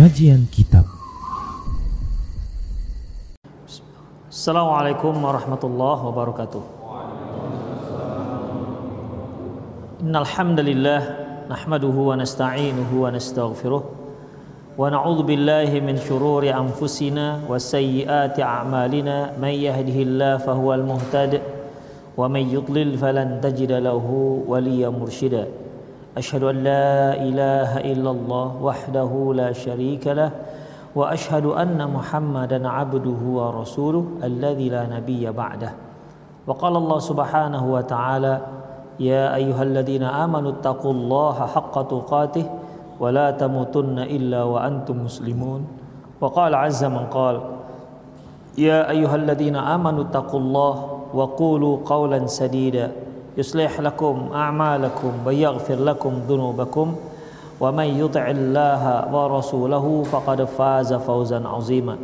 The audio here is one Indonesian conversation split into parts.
Kajian Kitab. Assalamualaikum warahmatullahi wabarakatuh. Innal hamdalillah nahmaduhu wa nasta'inuhu wa nastaghfiruh wa na'udzu billahi min shururi anfusina wa sayyiati a'malina. May yahdihillahu fahuwal muhtadi wa may yudlil falan tajida lahu waliyyan mursyida أشهد أن لا إله إلا الله وحده لا شريك له وأشهد أن محمدا عبده ورسوله الذي لا نبي بعده. وقال الله سبحانه وتعالى يا أيها الذين آمنوا اتقوا الله حق تقاته ولا تموتن إلا وأنتم مسلمون. وقال عز من قال يا أيها الذين آمنوا اتقوا الله وقولوا قولا سديدا. يصلح لكم أعمالكم ويغفر لكم ذنوبكم ومن يطع الله ورسوله فقد فاز فوزا عظيما.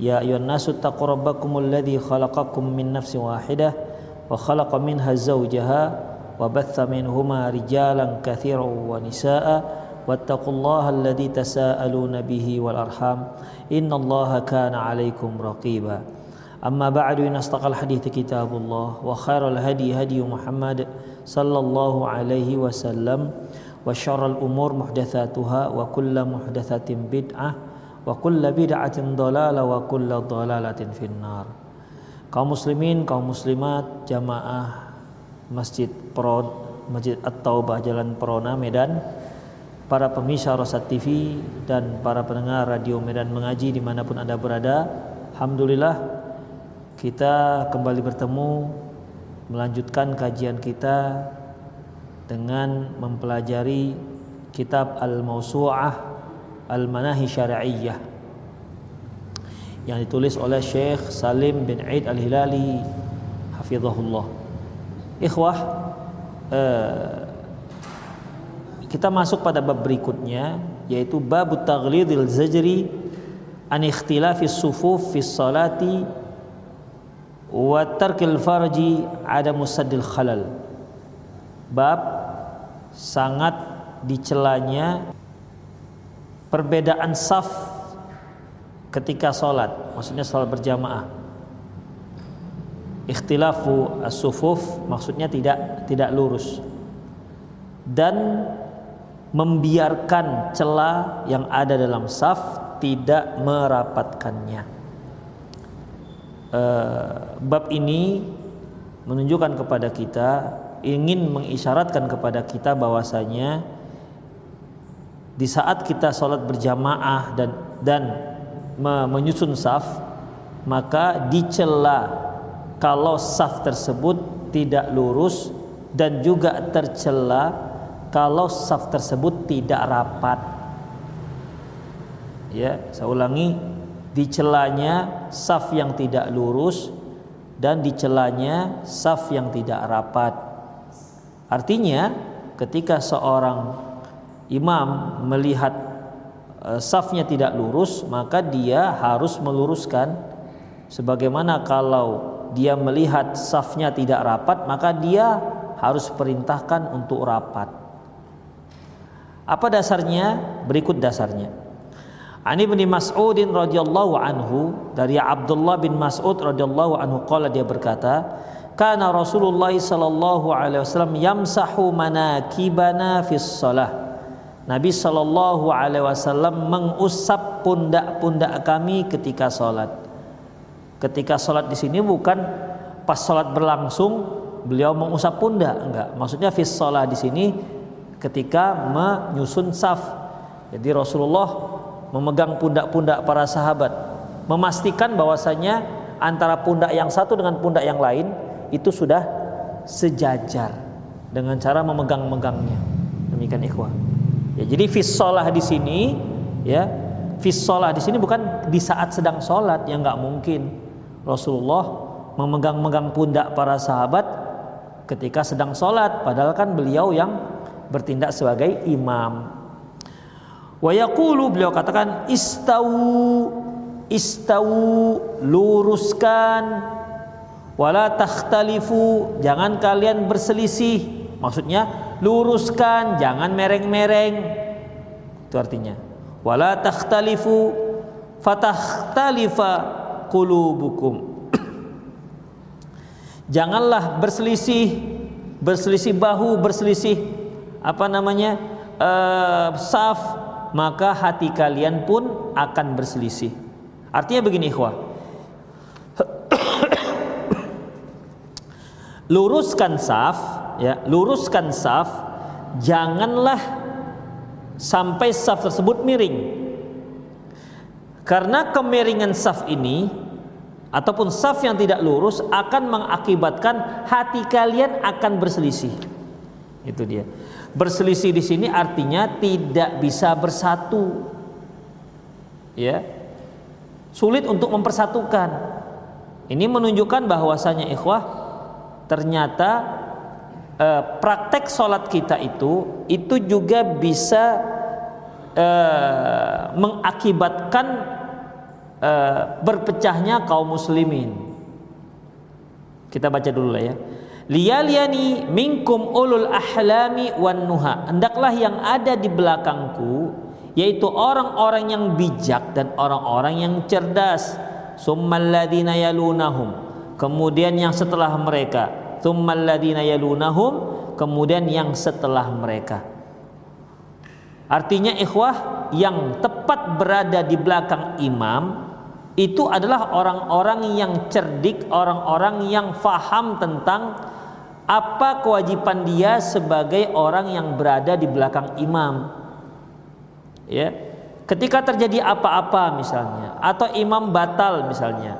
يا أيها الناس اتقوا ربكم الذي خلقكم من نفس واحدة وخلق منها زوجها وبث منهما رجالا كثيرا ونساء واتقوا الله الذي تساءلون به والأرحام إن الله كان عليكم رقيبا. أما بعد إن أصدق الحديث كتاب الله وخير الهدي هدي محمد صلى الله عليه وسلم وشر الأمور محدثاتها وكل محدثة بدعة وكل بدعة ضلالة وكل ضلالة في النار kaum muslimin kaum muslimat jamaah Masjid Pro Masjid At-Taubah Jalan Perona Medan para pemirsa Rosat TV dan para pendengar radio Medan Mengaji dimanapun anda berada Alhamdulillah kita kembali bertemu melanjutkan kajian kita dengan mempelajari kitab Al-Mausu'ah Al-Manahi Syari'iyah yang ditulis oleh Syekh Salim bin Aid Al-Hilali hafizahullah. Ikhwah eh, kita masuk pada bab berikutnya yaitu bab taghlidil zajri an ikhtilafis sufuf fis salati wa tarkil farji ada musaddil khalal. Bab sangat dicelanya perbedaan saf ketika sholat maksudnya sholat berjamaah. Ikhtilafu as-sufuf maksudnya tidak tidak lurus. Dan membiarkan celah yang ada dalam saf tidak merapatkannya uh, bab ini menunjukkan kepada kita ingin mengisyaratkan kepada kita bahwasanya di saat kita sholat berjamaah dan dan menyusun saf maka dicela kalau saf tersebut tidak lurus dan juga tercela kalau saf tersebut tidak rapat. Ya saya ulangi dicelanya saf yang tidak lurus dan dicelanya saf yang tidak rapat. Artinya ketika seorang imam melihat e, safnya tidak lurus, maka dia harus meluruskan sebagaimana kalau dia melihat safnya tidak rapat, maka dia harus perintahkan untuk rapat. Apa dasarnya? Berikut dasarnya. Ani bin Mas'udin radhiyallahu anhu dari Abdullah bin Mas'ud radhiyallahu anhu qala dia berkata, "Kana Rasulullah sallallahu alaihi wasallam yamsahu manakibana fis shalah." Nabi sallallahu alaihi wasallam mengusap pundak-pundak kami ketika salat. Ketika salat di sini bukan pas salat berlangsung beliau mengusap pundak, enggak. Maksudnya fis shalah di sini ketika menyusun saf. Jadi Rasulullah memegang pundak-pundak para sahabat, memastikan bahwasanya antara pundak yang satu dengan pundak yang lain itu sudah sejajar dengan cara memegang-megangnya. Demikian ikhwah. Ya, jadi fisolah di sini ya, fisolah di sini bukan di saat sedang sholat yang nggak mungkin. Rasulullah memegang-megang pundak para sahabat ketika sedang sholat, padahal kan beliau yang bertindak sebagai imam. Wa yaqulu beliau katakan istawu istawu luruskan. Wala takhtalifu jangan kalian berselisih. Maksudnya luruskan jangan mereng-mereng. Itu artinya. Wala takhtalifu fatakhtalifa qulubukum. Janganlah berselisih berselisih bahu berselisih apa namanya uh, saf maka hati kalian pun akan berselisih artinya begini ikhwah luruskan saf ya luruskan saf janganlah sampai saf tersebut miring karena kemiringan saf ini ataupun saf yang tidak lurus akan mengakibatkan hati kalian akan berselisih. Itu dia. Berselisih di sini artinya tidak bisa bersatu. Ya. Sulit untuk mempersatukan. Ini menunjukkan bahwasanya ikhwah ternyata eh, praktek sholat kita itu itu juga bisa uh, mengakibatkan uh, berpecahnya kaum muslimin. Kita baca dulu lah ya. Liyaliani minkum ulul ahlami wan nuha. Hendaklah yang ada di belakangku yaitu orang-orang yang bijak dan orang-orang yang cerdas. Summalladina yalunahum. Kemudian yang setelah mereka. Summalladina yalunahum. Kemudian yang setelah mereka. Artinya ikhwah yang tepat berada di belakang imam itu adalah orang-orang yang cerdik, orang-orang yang faham tentang apa kewajiban dia sebagai orang yang berada di belakang imam. Ya. Ketika terjadi apa-apa misalnya atau imam batal misalnya,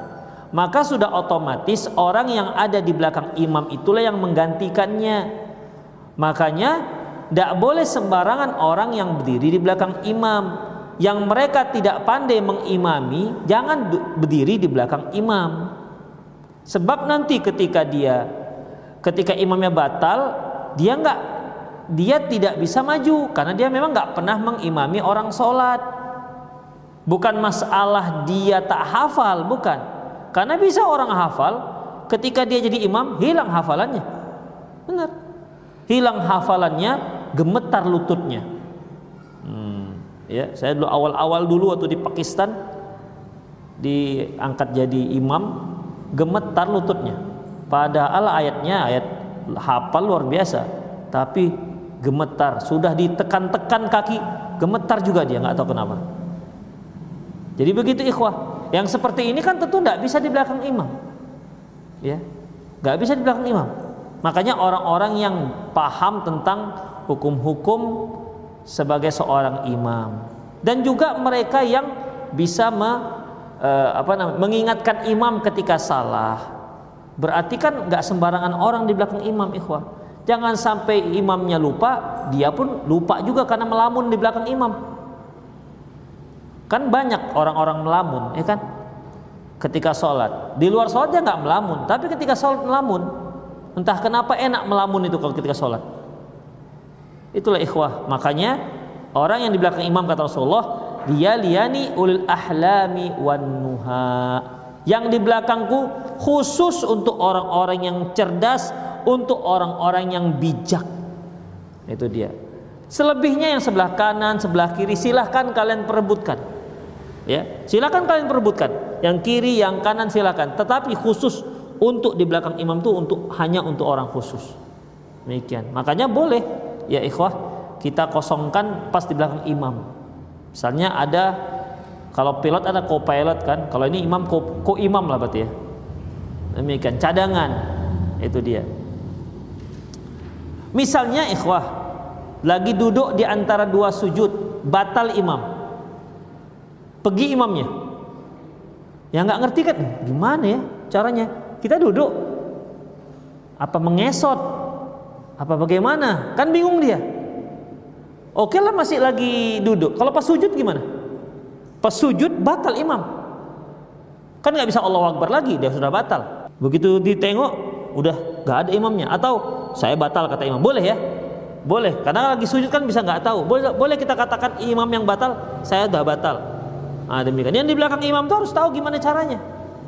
maka sudah otomatis orang yang ada di belakang imam itulah yang menggantikannya. Makanya tidak boleh sembarangan orang yang berdiri di belakang imam Yang mereka tidak pandai mengimami Jangan berdiri di belakang imam. Sebab nanti ketika dia Ketika imamnya batal Dia nggak dia tidak bisa maju Karena dia memang nggak pernah mengimami orang sholat. Bukan masalah dia tak hafal Bukan. Karena bisa orang hafal Ketika dia jadi imam hilang hafalannya. Benar. Hilang hafalannya gemetar lututnya. Ya, saya dulu awal-awal dulu waktu di Pakistan diangkat jadi imam gemetar lututnya. Padahal ayatnya ayat hafal luar biasa, tapi gemetar sudah ditekan-tekan kaki gemetar juga dia nggak tahu kenapa. Jadi begitu ikhwah. Yang seperti ini kan tentu tidak bisa di belakang imam. Ya. nggak bisa di belakang imam. Makanya orang-orang yang paham tentang hukum-hukum sebagai seorang imam dan juga mereka yang bisa me, uh, apa namanya, mengingatkan imam ketika salah. Berarti kan nggak sembarangan orang di belakang imam ikhwah. Jangan sampai imamnya lupa, dia pun lupa juga karena melamun di belakang imam. Kan banyak orang-orang melamun, ya kan? Ketika sholat, di luar sholat dia nggak melamun, tapi ketika sholat melamun. Entah kenapa enak melamun itu kalau ketika sholat. Itulah ikhwah. Makanya orang yang di belakang imam kata Rasulullah, dia liani ulil ahlami wan nuha. Yang di belakangku khusus untuk orang-orang yang cerdas, untuk orang-orang yang bijak. Itu dia. Selebihnya yang sebelah kanan, sebelah kiri silahkan kalian perebutkan. Ya, silahkan kalian perebutkan. Yang kiri, yang kanan silahkan. Tetapi khusus untuk di belakang imam itu untuk hanya untuk orang khusus. Demikian. Makanya boleh ya ikhwah kita kosongkan pas di belakang imam. Misalnya ada kalau pilot ada co-pilot kan kalau ini imam co, imam lah berarti ya. Demikian cadangan itu dia. Misalnya ikhwah lagi duduk di antara dua sujud batal imam. Pergi imamnya. Yang nggak ngerti kan? Gimana ya caranya? Kita duduk. Apa mengesot apa bagaimana? Kan bingung dia. Oke lah masih lagi duduk. Kalau pas sujud gimana? Pas sujud batal imam. Kan nggak bisa Allah Akbar lagi, dia sudah batal. Begitu ditengok, udah nggak ada imamnya. Atau saya batal kata imam, boleh ya? Boleh, karena lagi sujud kan bisa nggak tahu. Boleh, boleh kita katakan imam yang batal, saya udah batal. Nah, demikian. Yang di belakang imam tuh harus tahu gimana caranya.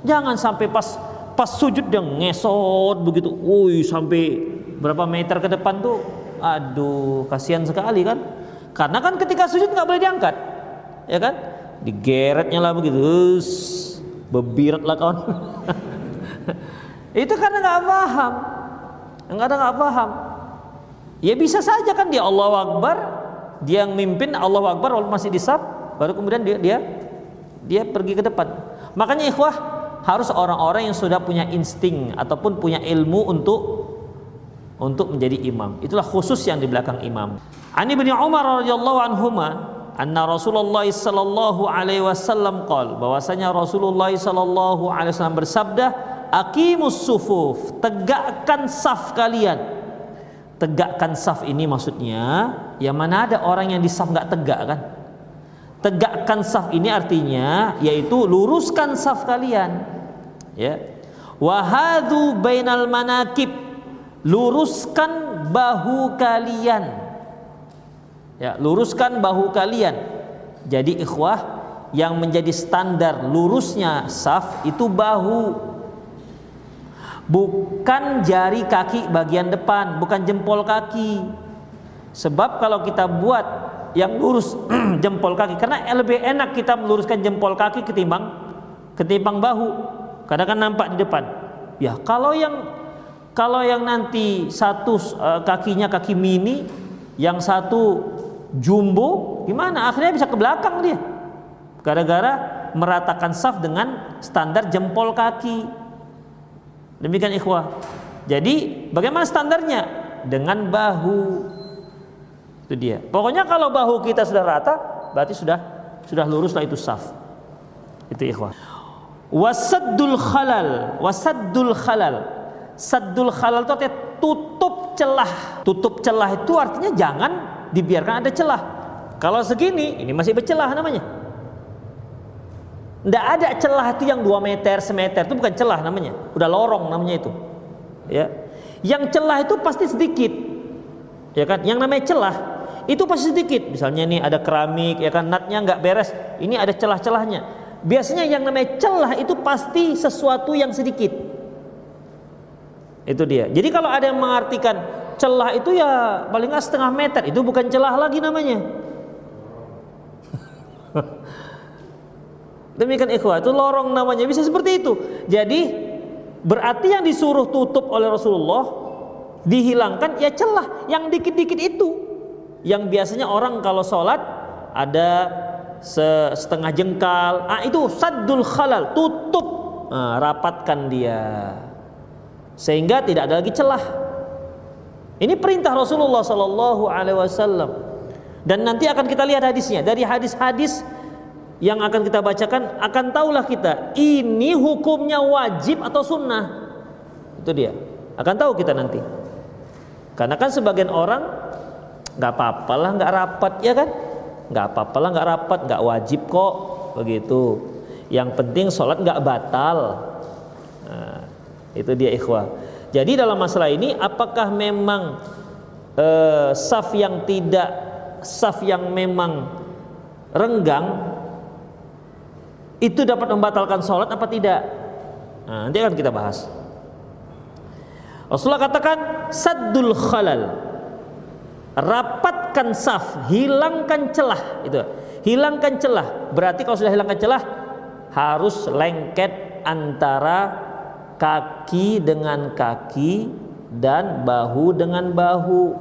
Jangan sampai pas pas sujud dia ngesot begitu, woi sampai berapa meter ke depan tuh aduh kasihan sekali kan karena kan ketika sujud nggak boleh diangkat ya kan? Digeretnya lah begitu, bebirat lah kawan. itu karena nggak paham, nggak ada nggak paham. Ya bisa saja kan dia Allah Akbar, dia yang mimpin Allah Akbar walaupun masih disap, baru kemudian dia dia dia pergi ke depan. Makanya ikhwah harus orang-orang yang sudah punya insting ataupun punya ilmu untuk untuk menjadi imam. Itulah khusus yang di belakang imam. Ani bin Umar radhiyallahu anhuma anna Rasulullah sallallahu alaihi wasallam qol bahwasanya Rasulullah sallallahu alaihi wasallam bersabda aqimus sufuf tegakkan saf kalian. Tegakkan saf ini maksudnya yang mana ada orang yang di saf nggak tegak kan? Tegakkan saf ini artinya yaitu luruskan saf kalian. Ya. Wahadu bainal manakib luruskan bahu kalian. Ya luruskan bahu kalian. Jadi ikhwah yang menjadi standar lurusnya saf itu bahu. Bukan jari kaki bagian depan bukan jempol kaki. Sebab kalau kita buat yang lurus jempol kaki karena lebih enak kita meluruskan jempol kaki ketimbang ketimbang bahu. Kadang kan nampak di depan. Ya kalau yang kalau yang nanti satu uh, kakinya kaki mini yang satu jumbo gimana? Akhirnya bisa ke belakang dia. Gara-gara meratakan saf dengan standar jempol kaki. Demikian ikhwah. Jadi bagaimana standarnya? Dengan bahu. Itu dia. Pokoknya kalau bahu kita sudah rata berarti sudah sudah lurus lah itu saf. Itu ikhwah. Wasaddul khalal. Wasaddul khalal saddul khalal itu artinya tutup celah tutup celah itu artinya jangan dibiarkan ada celah kalau segini ini masih bercelah namanya tidak ada celah itu yang 2 meter, semeter itu bukan celah namanya. Udah lorong namanya itu. Ya. Yang celah itu pasti sedikit. Ya kan? Yang namanya celah itu pasti sedikit. Misalnya nih ada keramik ya kan natnya nggak beres. Ini ada celah-celahnya biasanya yang namanya celah itu pasti sesuatu yang sedikit itu dia. Jadi kalau ada yang mengartikan celah itu ya paling nggak setengah meter. Itu bukan celah lagi namanya. Demikian ikhwah itu lorong namanya. Bisa seperti itu. Jadi berarti yang disuruh tutup oleh Rasulullah dihilangkan ya celah. Yang dikit-dikit itu. Yang biasanya orang kalau sholat ada setengah jengkal. Ah itu saddul khalal. Tutup. Nah, rapatkan dia sehingga tidak ada lagi celah. Ini perintah Rasulullah Sallallahu Alaihi Wasallam. Dan nanti akan kita lihat hadisnya. Dari hadis-hadis yang akan kita bacakan akan tahulah kita ini hukumnya wajib atau sunnah? Itu dia. Akan tahu kita nanti. Karena kan sebagian orang nggak apa-apa lah nggak rapat ya kan? Nggak apa-apa lah nggak rapat nggak wajib kok. Begitu. Yang penting sholat nggak batal itu dia ikhwah jadi dalam masalah ini apakah memang eh, saf yang tidak saf yang memang renggang itu dapat membatalkan sholat apa tidak nah, nanti akan kita bahas Rasulullah katakan saddul khalal rapatkan saf, hilangkan celah itu. Hilangkan celah. Berarti kalau sudah hilangkan celah harus lengket antara kaki dengan kaki dan bahu dengan bahu.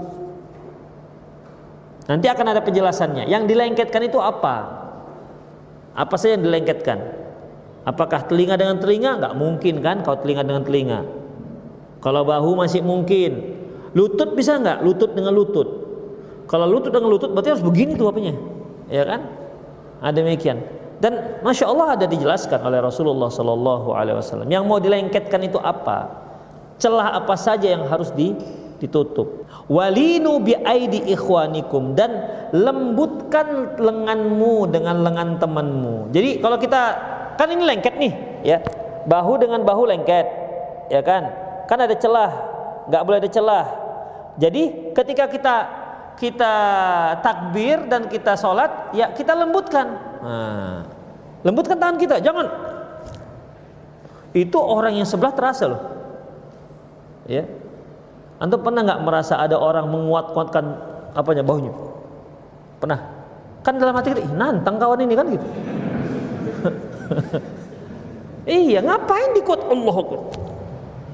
Nanti akan ada penjelasannya. Yang dilengketkan itu apa? Apa saja yang dilengketkan? Apakah telinga dengan telinga? Enggak mungkin kan kalau telinga dengan telinga. Kalau bahu masih mungkin. Lutut bisa enggak? Lutut dengan lutut. Kalau lutut dengan lutut berarti harus begini tuh apanya, ya kan? Ada demikian. Dan masya Allah ada dijelaskan oleh Rasulullah Sallallahu Alaihi Wasallam. Yang mau dilengketkan itu apa? Celah apa saja yang harus di, ditutup. Walinu bi aidi ikhwanikum dan lembutkan lenganmu dengan lengan temanmu. Jadi kalau kita kan ini lengket nih, ya bahu dengan bahu lengket, ya kan? Kan ada celah, nggak boleh ada celah. Jadi ketika kita kita takbir dan kita sholat, ya kita lembutkan. Nah, lembutkan tangan kita, jangan. Itu orang yang sebelah terasa loh. Ya, antum pernah nggak merasa ada orang menguat-kuatkan apanya bahunya? Pernah? Kan dalam hati kita, nantang kawan ini kan gitu. iya, ngapain di quote Allah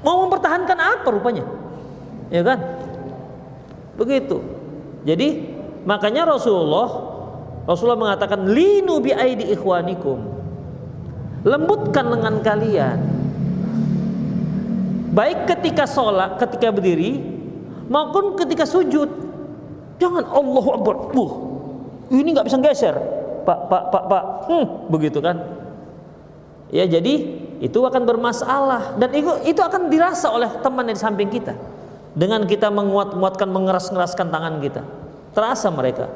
Mau mempertahankan apa rupanya? Ya kan? Begitu. Jadi makanya Rasulullah Rasulullah mengatakan linu bi aidi ikhwanikum. Lembutkan lengan kalian. Baik ketika sholat, ketika berdiri, maupun ketika sujud. Jangan Allahu Akbar. Uh, ini nggak bisa geser. Pak, pak, pak, pak. Hmm, begitu kan? Ya jadi itu akan bermasalah dan itu itu akan dirasa oleh teman di samping kita. Dengan kita menguat-nguatkan, mengeras-ngeraskan tangan kita, terasa mereka.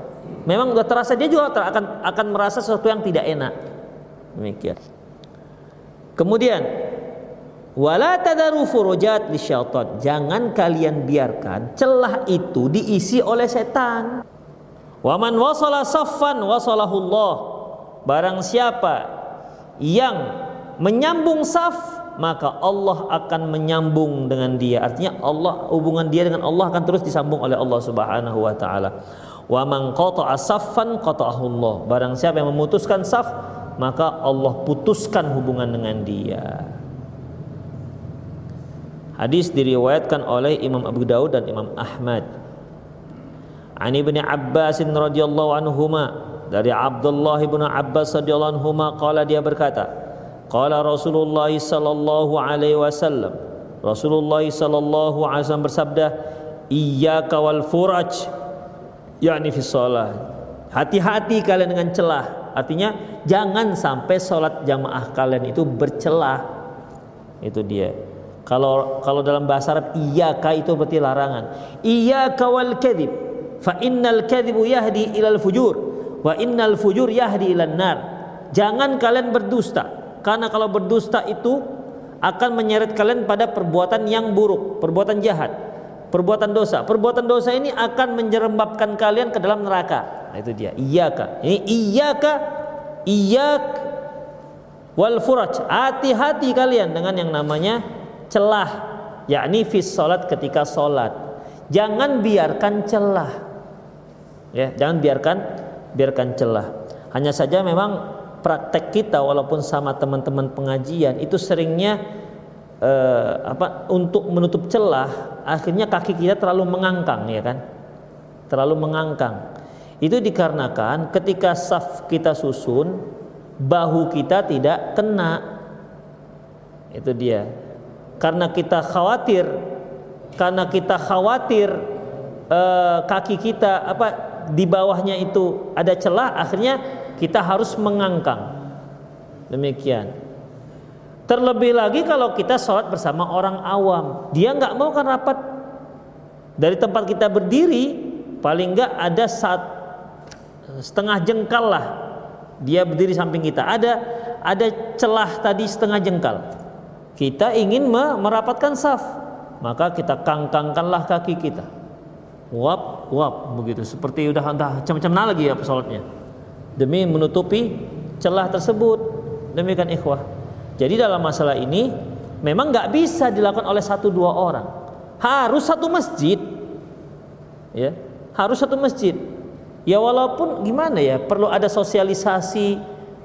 Memang udah terasa dia juga akan akan merasa sesuatu yang tidak enak. Demikian. Kemudian wala tadaru furujat syaitan. Jangan kalian biarkan celah itu diisi oleh setan. Waman wasala saffan wasalahullah. Barang siapa yang menyambung saf maka Allah akan menyambung dengan dia. Artinya Allah hubungan dia dengan Allah akan terus disambung oleh Allah Subhanahu wa taala. Wa man qata'a saffan qata'ahu Allah. Barang siapa yang memutuskan saf, maka Allah putuskan hubungan dengan dia. Hadis diriwayatkan oleh Imam Abu Daud dan Imam Ahmad. Ani bin Abbas radhiyallahu anhuma dari Abdullah bin Abbas radhiyallahu anhuma qala dia berkata, Qala Rasulullah sallallahu alaihi wasallam Rasulullah sallallahu alaihi wasallam bersabda iyyaka wal furaj yakni fi hati-hati kalian dengan celah. Artinya jangan sampai sholat jamaah kalian itu bercelah. Itu dia. Kalau kalau dalam bahasa Arab iyyaka itu berarti larangan. Iyyaka wal kadhib. Fa innal kadhibu yahdi ilal fujur wa innal fujur yahdi ilan nar. Jangan kalian berdusta karena kalau berdusta itu akan menyeret kalian pada perbuatan yang buruk, perbuatan jahat, perbuatan dosa. Perbuatan dosa ini akan menjerembabkan kalian ke dalam neraka. Nah, itu dia. Iyaka. Ini iyaka iyak wal furaj. Hati-hati kalian dengan yang namanya celah, yakni fis salat ketika salat. Jangan biarkan celah. Ya, jangan biarkan biarkan celah. Hanya saja memang praktek kita walaupun sama teman-teman pengajian itu seringnya eh, apa untuk menutup celah akhirnya kaki kita terlalu mengangkang ya kan terlalu mengangkang itu dikarenakan ketika saf kita susun bahu kita tidak kena itu dia karena kita khawatir karena kita khawatir eh, kaki kita apa di bawahnya itu ada celah akhirnya kita harus mengangkang. Demikian. Terlebih lagi kalau kita sholat bersama orang awam, dia nggak mau kan rapat dari tempat kita berdiri, paling nggak ada saat setengah jengkal lah dia berdiri samping kita. Ada ada celah tadi setengah jengkal. Kita ingin merapatkan saf, maka kita kangkangkanlah kaki kita. Wap, wap begitu. Seperti udah entah macam-macam lagi ya sholatnya demi menutupi celah tersebut demikian ikhwah jadi dalam masalah ini memang nggak bisa dilakukan oleh satu dua orang. Harus satu masjid. Ya harus satu masjid. Ya walaupun gimana ya perlu ada sosialisasi.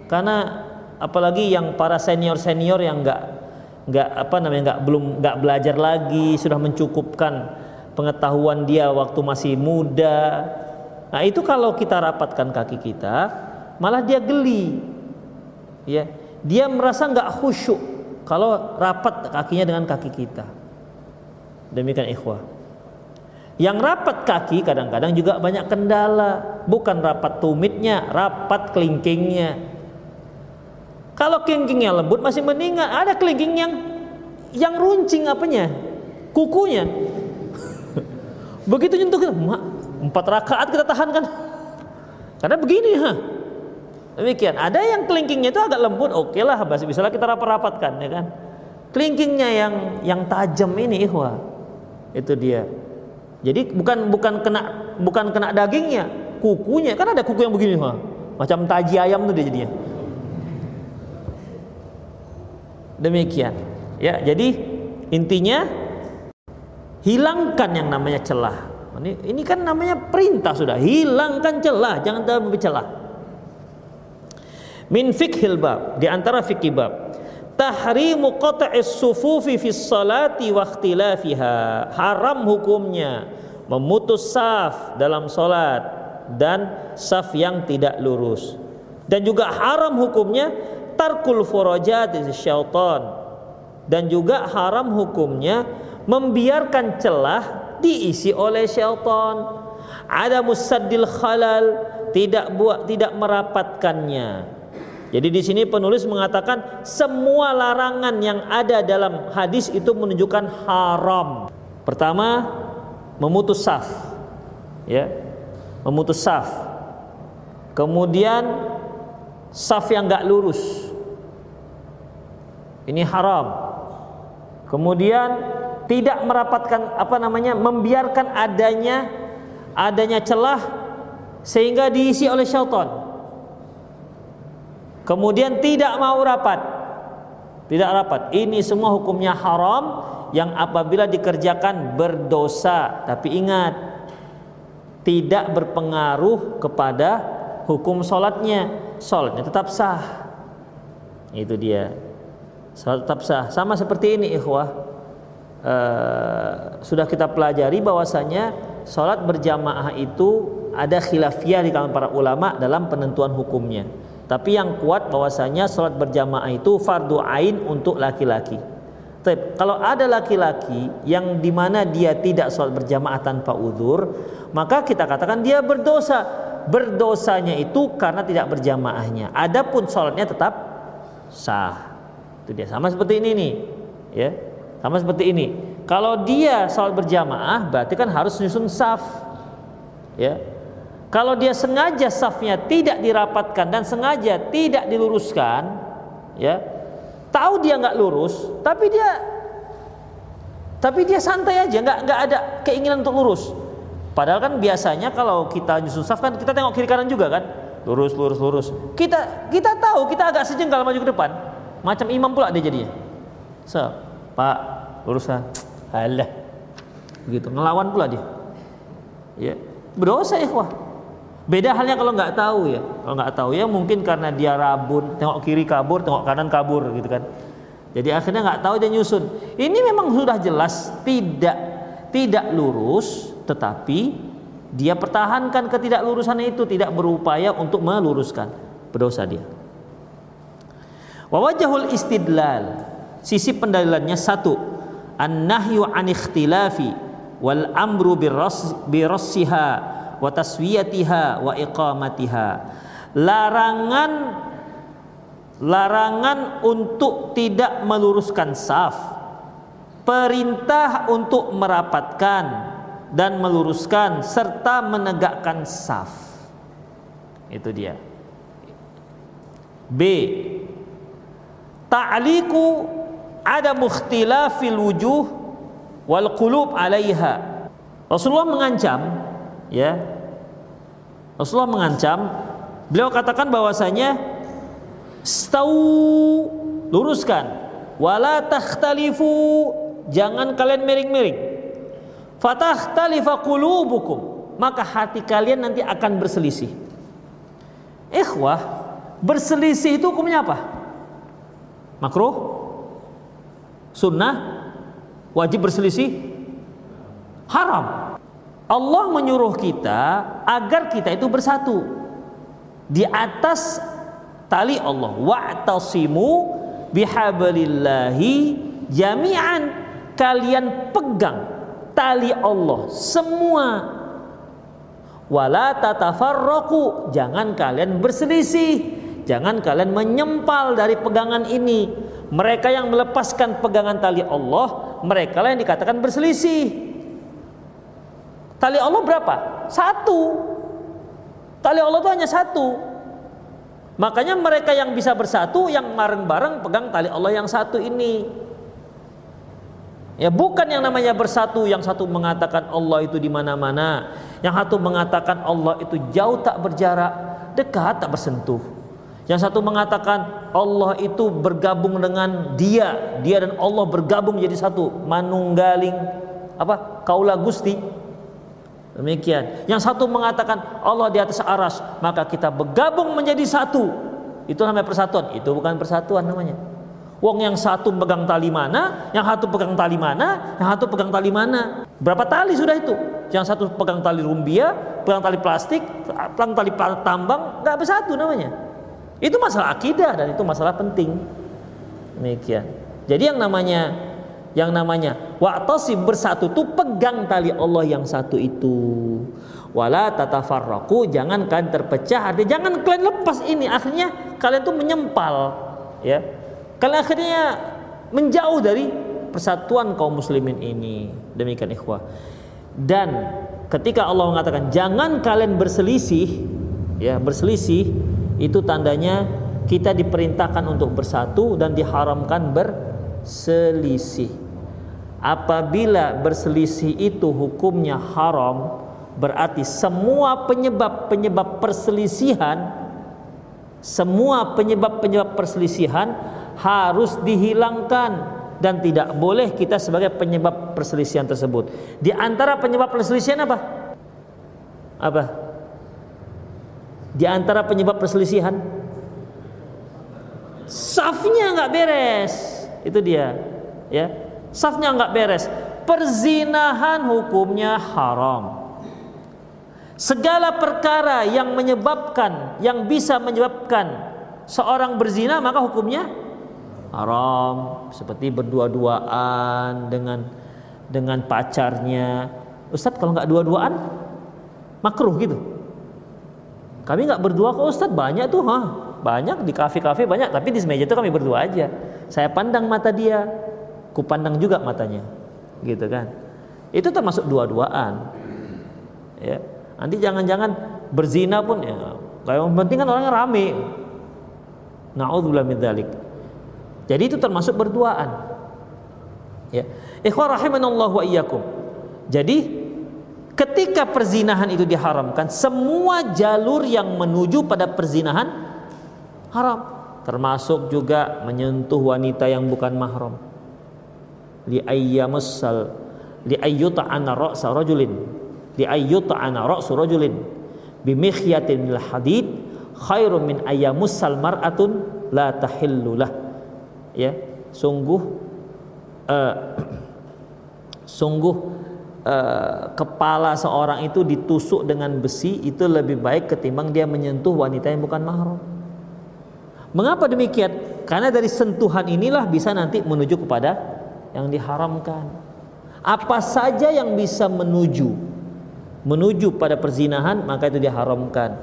Karena apalagi yang para senior senior yang nggak nggak apa namanya nggak belum nggak belajar lagi sudah mencukupkan pengetahuan dia waktu masih muda. Nah, itu kalau kita rapatkan kaki kita, malah dia geli. Ya, dia merasa nggak khusyuk kalau rapat kakinya dengan kaki kita. Demikian ikhwah. Yang rapat kaki kadang-kadang juga banyak kendala, bukan rapat tumitnya, rapat kelingkingnya. Kalau kelingkingnya lembut masih mendingan, ada kelingking yang yang runcing apanya? Kukunya. Begitu nyentuh kita, Empat rakaat kita tahan kan? Karena begini ha. Demikian. Ada yang kelingkingnya itu agak lembut, oke lah, masih bisa kita rapat-rapatkan ya kan. Kelingkingnya yang yang tajam ini ikhwah. Itu dia. Jadi bukan bukan kena bukan kena dagingnya, kukunya. Kan ada kuku yang begini, ha. Macam taji ayam tuh dia jadinya. Demikian. Ya, jadi intinya hilangkan yang namanya celah ini, ini kan namanya perintah sudah. Hilangkan celah, jangan terlalu celah. Min fikhil bab, di antara fikih bab. Tahrimu qata'is sufufi fi salati wa ikhtilafiha. Haram hukumnya memutus saf dalam salat dan saf yang tidak lurus. Dan juga haram hukumnya tarkul furajat syaitan. Dan juga haram hukumnya membiarkan celah diisi oleh syaitan ada musaddil khalal tidak buat tidak merapatkannya. Jadi di sini penulis mengatakan semua larangan yang ada dalam hadis itu menunjukkan haram. Pertama, memutus saf. Ya. Memutus saf. Kemudian saf yang enggak lurus. Ini haram. Kemudian tidak merapatkan apa namanya? membiarkan adanya adanya celah sehingga diisi oleh syaitan. Kemudian tidak mau rapat. Tidak rapat. Ini semua hukumnya haram yang apabila dikerjakan berdosa. Tapi ingat, tidak berpengaruh kepada hukum sholatnya. Sholatnya tetap sah. Itu dia. Sholat tetap sah. Sama seperti ini ikhwah. Uh, sudah kita pelajari bahwasanya sholat berjamaah itu ada khilafiyah di kalangan para ulama dalam penentuan hukumnya. Tapi yang kuat bahwasanya sholat berjamaah itu fardu ain untuk laki-laki. Tapi kalau ada laki-laki yang di mana dia tidak sholat berjamaah tanpa uzur, maka kita katakan dia berdosa. Berdosanya itu karena tidak berjamaahnya. Adapun sholatnya tetap sah. Itu dia sama seperti ini nih, ya. Sama seperti ini. Kalau dia sholat berjamaah berarti kan harus nyusun saf. Ya. Kalau dia sengaja safnya tidak dirapatkan dan sengaja tidak diluruskan, ya, tahu dia nggak lurus, tapi dia tapi dia santai aja, nggak nggak ada keinginan untuk lurus. Padahal kan biasanya kalau kita nyusun saf kan kita tengok kiri kanan juga kan, lurus lurus lurus. Kita kita tahu kita agak sejengkal maju ke depan, macam imam pula dia jadinya. So, Pak, lurusan Alah. Begitu ngelawan pula dia. Ya, berdosa ikhwah. Beda halnya kalau nggak tahu ya. Kalau nggak tahu ya mungkin karena dia rabun, tengok kiri kabur, tengok kanan kabur gitu kan. Jadi akhirnya nggak tahu dia nyusun. Ini memang sudah jelas tidak tidak lurus, tetapi dia pertahankan ketidaklurusan itu tidak berupaya untuk meluruskan berdosa dia. Wawajahul istidlal sisi pendalilannya satu an-nahyu an ikhtilafi wal amru birassiha wa taswiyatiha wa iqamatiha. Larangan larangan untuk tidak meluruskan saf. Perintah untuk merapatkan dan meluruskan serta menegakkan saf. Itu dia. B. Ta'liku ada mukhtilafil wujuh wal qulub alaiha. Rasulullah mengancam ya. Rasulullah mengancam. Beliau katakan bahwasanya stau luruskan. Wala takhtalifu. Jangan kalian miring-miring. Fatakhtalifa qulubukum. Maka hati kalian nanti akan berselisih. Ikhwah berselisih itu hukumnya apa? Makruh? Sunnah? Wajib berselisih? Haram Allah menyuruh kita agar kita itu bersatu. Di atas tali Allah. Wa'tasimu bihablillahi jami'an. Kalian pegang tali Allah semua. Wala tatafarraqu. Jangan kalian berselisih. Jangan kalian menyempal dari pegangan ini. Mereka yang melepaskan pegangan tali Allah, mereka yang dikatakan berselisih. Tali Allah berapa? Satu. Tali Allah itu hanya satu. Makanya mereka yang bisa bersatu, yang bareng-bareng pegang tali Allah yang satu ini. Ya bukan yang namanya bersatu, yang satu mengatakan Allah itu di mana-mana, yang satu mengatakan Allah itu jauh tak berjarak, dekat tak bersentuh. Yang satu mengatakan Allah itu bergabung dengan dia, dia dan Allah bergabung jadi satu, manunggaling apa? Kaula Gusti. Demikian. Yang satu mengatakan Allah di atas aras, maka kita bergabung menjadi satu. Itu namanya persatuan. Itu bukan persatuan namanya. Wong yang satu pegang tali mana, yang satu pegang tali mana, yang satu pegang tali mana. Berapa tali sudah itu? Yang satu pegang tali rumbia, pegang tali plastik, pegang tali tambang, nggak bersatu namanya. Itu masalah akidah dan itu masalah penting. Demikian. Jadi yang namanya yang namanya wa'tasim bersatu tuh pegang tali Allah yang satu itu. Wala tatafarraqu, jangan kalian terpecah, artinya jangan kalian lepas ini. Akhirnya kalian tuh menyempal, ya kalian akhirnya menjauh dari persatuan kaum muslimin ini. Demikian ikhwah. Dan ketika Allah mengatakan jangan kalian berselisih, ya berselisih itu tandanya kita diperintahkan untuk bersatu dan diharamkan berselisih. Apabila berselisih itu hukumnya haram, berarti semua penyebab-penyebab perselisihan semua penyebab-penyebab perselisihan harus dihilangkan dan tidak boleh kita sebagai penyebab perselisihan tersebut. Di antara penyebab perselisihan apa? Apa? Di antara penyebab perselisihan safnya nggak beres. Itu dia, ya. Safnya nggak beres. Perzinahan hukumnya haram. Segala perkara yang menyebabkan, yang bisa menyebabkan seorang berzina maka hukumnya haram. Seperti berdua-duaan dengan dengan pacarnya. Ustadz kalau nggak dua-duaan makruh gitu. Kami nggak berdua kok Ustadz. Banyak tuh ha banyak di kafe-kafe banyak. Tapi di meja itu kami berdua aja saya pandang mata dia ku pandang juga matanya gitu kan itu termasuk dua-duaan ya nanti jangan-jangan berzina pun ya kayak penting kan orangnya rame naudzubillah min dzalik jadi itu termasuk berduaan. Ya. Ikhwah rahimanallahu wa iyyakum. Jadi ketika perzinahan itu diharamkan, semua jalur yang menuju pada perzinahan haram. Termasuk juga menyentuh wanita yang bukan mahram. Li ayyamussal li ayyuta'ana ra'sa rajulin li ayyuta'ana ra'su rajulin bimikhyatin hadid khairum min ayyamussal mar'atun la tahillu lah ya sungguh uh, sungguh uh, kepala seorang itu ditusuk dengan besi itu lebih baik ketimbang dia menyentuh wanita yang bukan mahram. Mengapa demikian? Karena dari sentuhan inilah bisa nanti menuju kepada yang diharamkan. Apa saja yang bisa menuju menuju pada perzinahan maka itu diharamkan.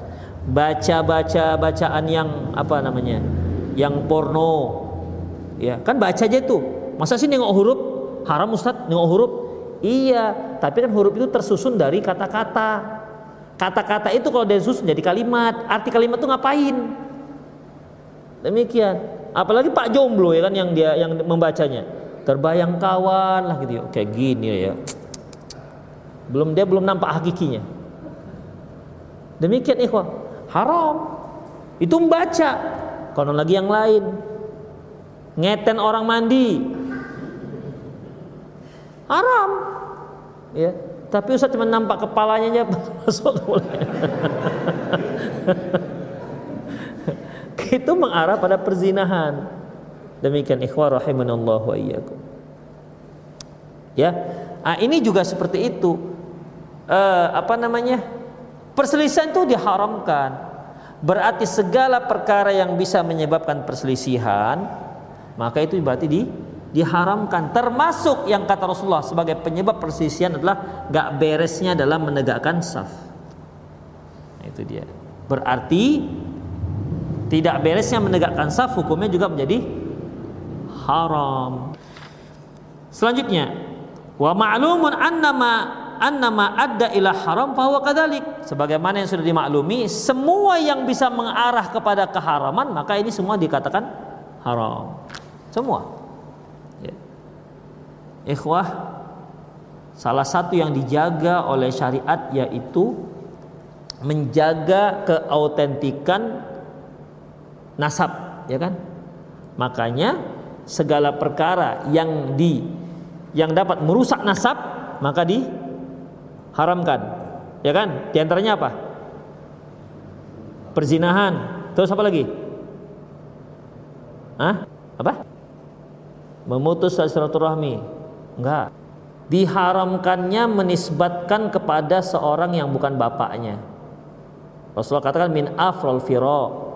Baca-baca bacaan yang apa namanya? Yang porno, ya kan baca aja tuh masa sih nengok huruf haram Ustadz nengok huruf iya tapi kan huruf itu tersusun dari kata-kata kata-kata itu kalau dari susun jadi kalimat arti kalimat itu ngapain demikian. Apalagi Pak Jomblo ya kan yang dia yang membacanya. Terbayang kawan lah gitu ya. Kayak gini ya. Belum dia belum nampak hakikinya. Demikian ikhwah. Haram. Itu membaca. Konon lagi yang lain. Ngeten orang mandi. Haram. Ya. Tapi Ustaz cuma nampak kepalanya aja masuk itu mengarah pada perzinahan. Demikian ikhwah rahimanallah wa iyyakum. Ya. Nah, ini juga seperti itu. Uh, apa namanya? Perselisihan itu diharamkan. Berarti segala perkara yang bisa menyebabkan perselisihan maka itu berarti di diharamkan. Termasuk yang kata Rasulullah sebagai penyebab persisian adalah gak beresnya dalam menegakkan saf. Itu dia. Berarti tidak beresnya menegakkan saf hukumnya juga menjadi haram selanjutnya wa ma'lumun annama annama adda ila haram fahuwa kadalik sebagaimana yang sudah dimaklumi semua yang bisa mengarah kepada keharaman maka ini semua dikatakan haram semua. Ya. Ikhwah, salah satu yang dijaga oleh syariat yaitu menjaga keautentikan nasab, ya kan? Makanya segala perkara yang di yang dapat merusak nasab maka diharamkan. Ya kan? Di antaranya apa? Perzinahan. Terus apa lagi? Hah? Apa? Memutus silaturahmi. Enggak. Diharamkannya menisbatkan kepada seorang yang bukan bapaknya. Rasulullah katakan min afrol firo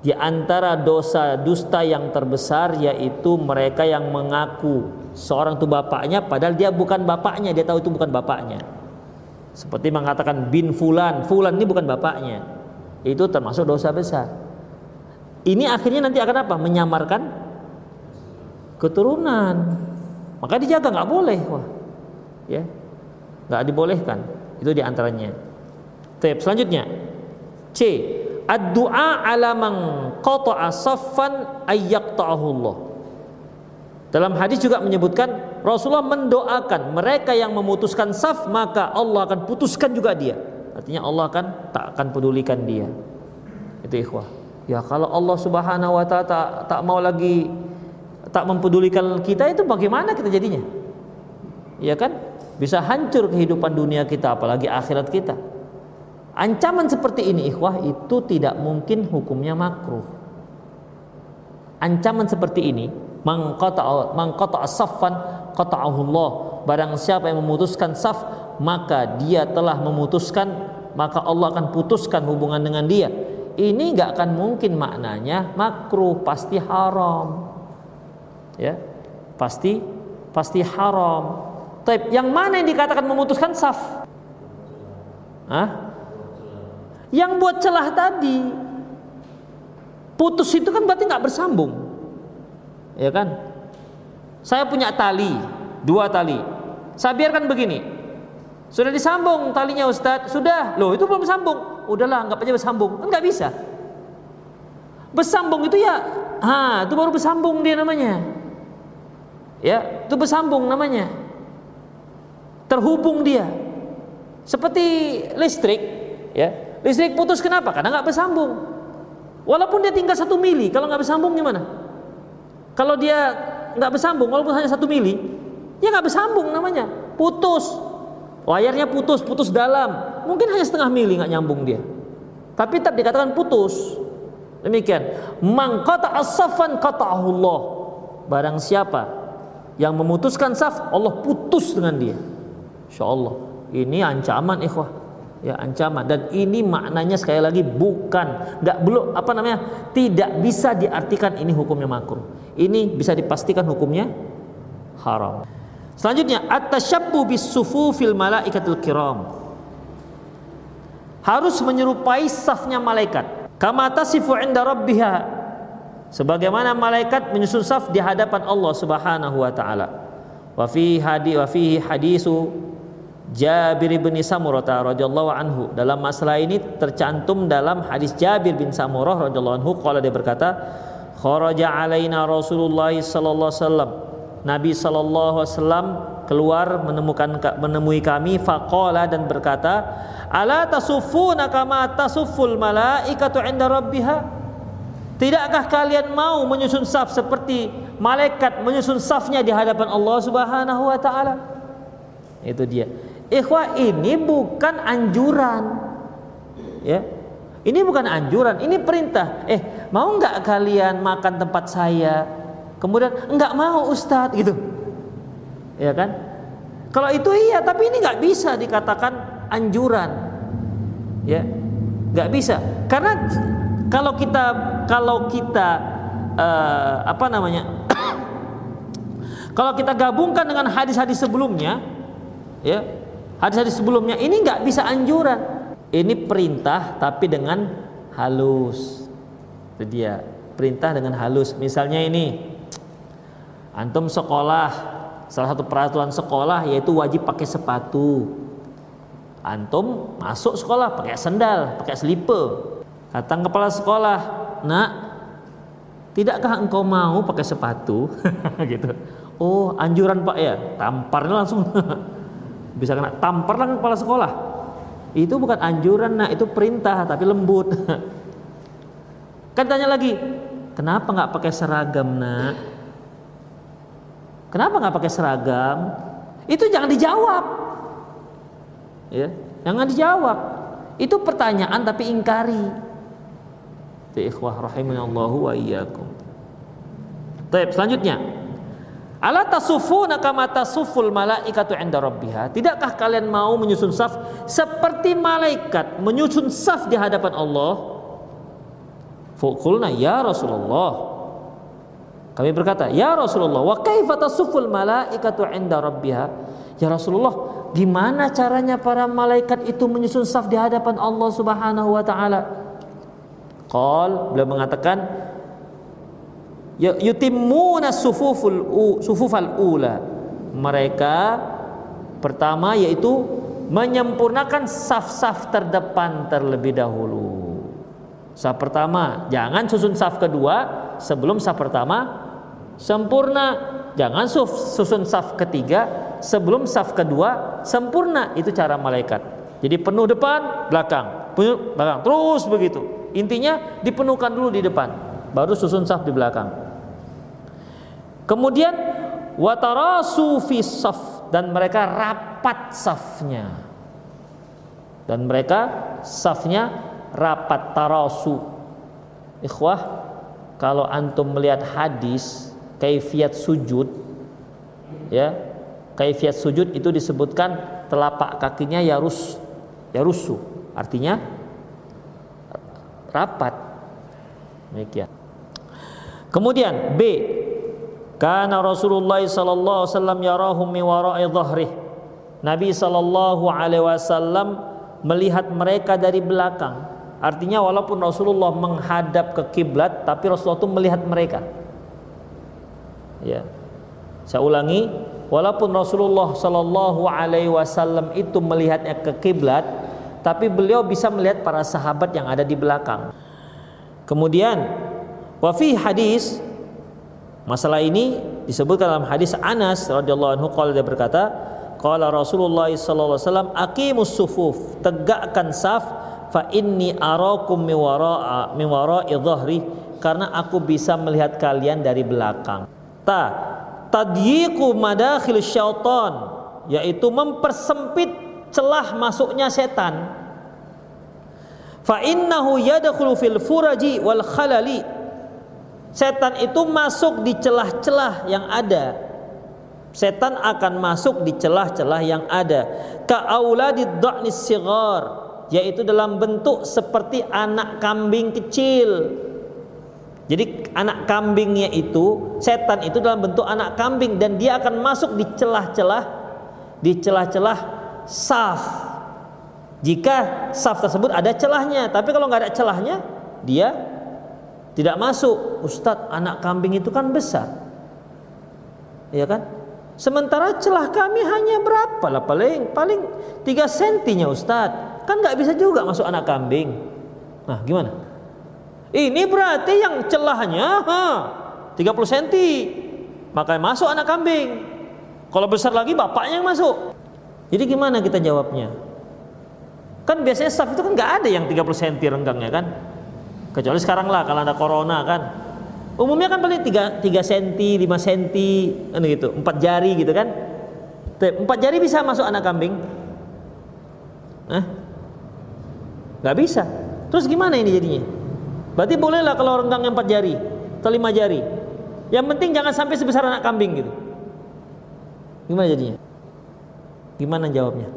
di antara dosa dusta yang terbesar yaitu mereka yang mengaku seorang itu bapaknya padahal dia bukan bapaknya, dia tahu itu bukan bapaknya. Seperti mengatakan bin fulan, fulan ini bukan bapaknya. Itu termasuk dosa besar. Ini akhirnya nanti akan apa? Menyamarkan keturunan. Maka dijaga nggak boleh, wah. Ya. nggak dibolehkan. Itu di antaranya. Tip selanjutnya. C ad-du'a ala man qata'a saffan ayyaqta'ahullah. Dalam hadis juga menyebutkan Rasulullah mendoakan mereka yang memutuskan saf maka Allah akan putuskan juga dia. Artinya Allah akan tak akan pedulikan dia. Itu ikhwah. Ya kalau Allah Subhanahu wa taala tak, tak mau lagi tak mempedulikan kita itu bagaimana kita jadinya? Ya kan? Bisa hancur kehidupan dunia kita apalagi akhirat kita. Ancaman seperti ini ikhwah itu tidak mungkin hukumnya makruh. Ancaman seperti ini mangqata mangqata saffan Allah. Barang siapa yang memutuskan saf maka dia telah memutuskan maka Allah akan putuskan hubungan dengan dia. Ini nggak akan mungkin maknanya makruh pasti haram. Ya. Pasti pasti haram. Tapi yang mana yang dikatakan memutuskan saf? Hah? Yang buat celah tadi putus itu kan berarti nggak bersambung, ya kan? Saya punya tali, dua tali. Saya biarkan begini. Sudah disambung talinya Ustadz, sudah. Loh, itu belum sambung. Udahlah, nggak aja bersambung. Enggak bisa. Bersambung itu ya, ha, itu baru bersambung dia namanya. Ya, itu bersambung namanya. Terhubung dia. Seperti listrik, ya. Listrik putus kenapa? Karena nggak bersambung. Walaupun dia tinggal satu mili, kalau nggak bersambung gimana? Kalau dia nggak bersambung, walaupun hanya satu mili, ya nggak bersambung namanya, putus. Wayarnya putus, putus dalam. Mungkin hanya setengah mili nggak nyambung dia. Tapi tetap dikatakan putus. Demikian. Mangkata asafan kata Allah. Barang siapa yang memutuskan saf, Allah putus dengan dia. Insya Allah. Ini ancaman ikhwah ya ancaman. Dan ini maknanya sekali lagi bukan nggak belum apa namanya tidak bisa diartikan ini hukumnya makruh. Ini bisa dipastikan hukumnya haram. Selanjutnya at-tashabbu bis-sufufil kiram. Harus menyerupai safnya malaikat. Kama tasifu inda rabbiha. Sebagaimana malaikat menyusun saf di hadapan Allah Subhanahu wa taala. Wa fi hadi wa fihi hadisu Jabir bin Samurah radhiyallahu anhu dalam masalah ini tercantum dalam hadis Jabir bin Samurah radhiyallahu anhu kalau dia berkata kharaja alaina Rasulullah sallallahu alaihi wasallam Nabi sallallahu alaihi wasallam keluar menemukan menemui kami faqala dan berkata ala tasuffuna kama tasufful malaikatu inda rabbiha Tidakkah kalian mau menyusun saf seperti malaikat menyusun safnya di hadapan Allah Subhanahu wa taala? Itu dia. Ikhwah ini bukan anjuran. Ya. Ini bukan anjuran, ini perintah. Eh, mau nggak kalian makan tempat saya? Kemudian nggak mau Ustadz gitu. Ya kan? Kalau itu iya, tapi ini nggak bisa dikatakan anjuran. Ya. nggak bisa. Karena kalau kita kalau kita uh, apa namanya? kalau kita gabungkan dengan hadis-hadis sebelumnya, ya Hadis-hadis sebelumnya ini nggak bisa anjuran. Ini perintah tapi dengan halus. Itu dia, perintah dengan halus. Misalnya ini antum sekolah, salah satu peraturan sekolah yaitu wajib pakai sepatu. Antum masuk sekolah pakai sendal, pakai slipper. Datang kepala sekolah, "Nak, tidakkah engkau mau pakai sepatu?" gitu. Oh, anjuran Pak ya. Tamparnya langsung bisa kena tampar lah kepala sekolah. Itu bukan anjuran nak. Itu perintah tapi lembut. Kan tanya lagi kenapa nggak pakai seragam nak? Kenapa nggak pakai seragam? Itu jangan dijawab. Ya jangan dijawab. Itu pertanyaan tapi ingkari. Ikhwah wa iyyakum. Selanjutnya. Ala tasufuna kama tasuful malaikatu inda rabbiha? Tidakkah kalian mau menyusun saf seperti malaikat menyusun saf di hadapan Allah? Fukulna ya Rasulullah. Kami berkata, "Ya Rasulullah, wa kaifa tasuful malaikatu inda rabbiha?" Ya Rasulullah, gimana caranya para malaikat itu menyusun saf di hadapan Allah Subhanahu wa taala? Qal, beliau mengatakan, yutimmuna sufuful sufufal ula. Mereka pertama yaitu menyempurnakan saf-saf terdepan terlebih dahulu. Saf pertama jangan susun saf kedua sebelum saf pertama sempurna. Jangan susun saf ketiga sebelum saf kedua sempurna. Itu cara malaikat. Jadi penuh depan belakang. Penuh belakang. Terus begitu. Intinya dipenuhkan dulu di depan. Baru susun saf di belakang Kemudian watarasu fi saf dan mereka rapat safnya. Dan mereka safnya rapat tarasu. Ikhwah, kalau antum melihat hadis kaifiat sujud ya, kaifiat sujud itu disebutkan telapak kakinya yarus yarusu. Artinya rapat. Demikian. Kemudian B karena Rasulullah sallallahu alaihi wasallam yarahum min wara'i dhahrih. Nabi sallallahu alaihi wasallam melihat mereka dari belakang. Artinya walaupun Rasulullah menghadap ke kiblat tapi Rasulullah itu melihat mereka. Ya. Saya ulangi, walaupun Rasulullah sallallahu alaihi wasallam itu melihatnya ke kiblat, tapi beliau bisa melihat para sahabat yang ada di belakang. Kemudian wa fi hadis Masalah ini disebutkan dalam hadis Anas radhiyallahu anhu qala dia berkata, qala Rasulullah sallallahu alaihi wasallam aqimus sufuf, tegakkan saf fa inni arakum mi wara'a mi wara'i dhahri karena aku bisa melihat kalian dari belakang. Ta tadyiqu madakhil syaitan yaitu mempersempit celah masuknya setan. Fa innahu yadkhulu fil furaji wal khalali Setan itu masuk di celah-celah yang ada. Setan akan masuk di celah-celah yang ada. Ka'auladid dha'nis sigar, yaitu dalam bentuk seperti anak kambing kecil. Jadi anak kambingnya itu, setan itu dalam bentuk anak kambing dan dia akan masuk di celah-celah di celah-celah saf. Jika saf tersebut ada celahnya, tapi kalau nggak ada celahnya, dia tidak masuk. Ustadz anak kambing itu kan besar. Ya kan? Sementara celah kami hanya berapa lah? Paling paling 3 sentinya Ustadz. Kan nggak bisa juga masuk anak kambing. Nah gimana? Ini berarti yang celahnya ha, 30 senti. Makanya masuk anak kambing. Kalau besar lagi bapaknya yang masuk. Jadi gimana kita jawabnya? Kan biasanya staff itu kan nggak ada yang 30 senti renggangnya kan Kecuali sekarang lah kalau ada corona kan. Umumnya kan paling 3, 3 cm, 5 cm, kan gitu, 4 jari gitu kan. 4 jari bisa masuk anak kambing? Eh? Gak bisa. Terus gimana ini jadinya? Berarti bolehlah kalau renggang yang 4 jari atau 5 jari. Yang penting jangan sampai sebesar anak kambing gitu. Gimana jadinya? Gimana jawabnya?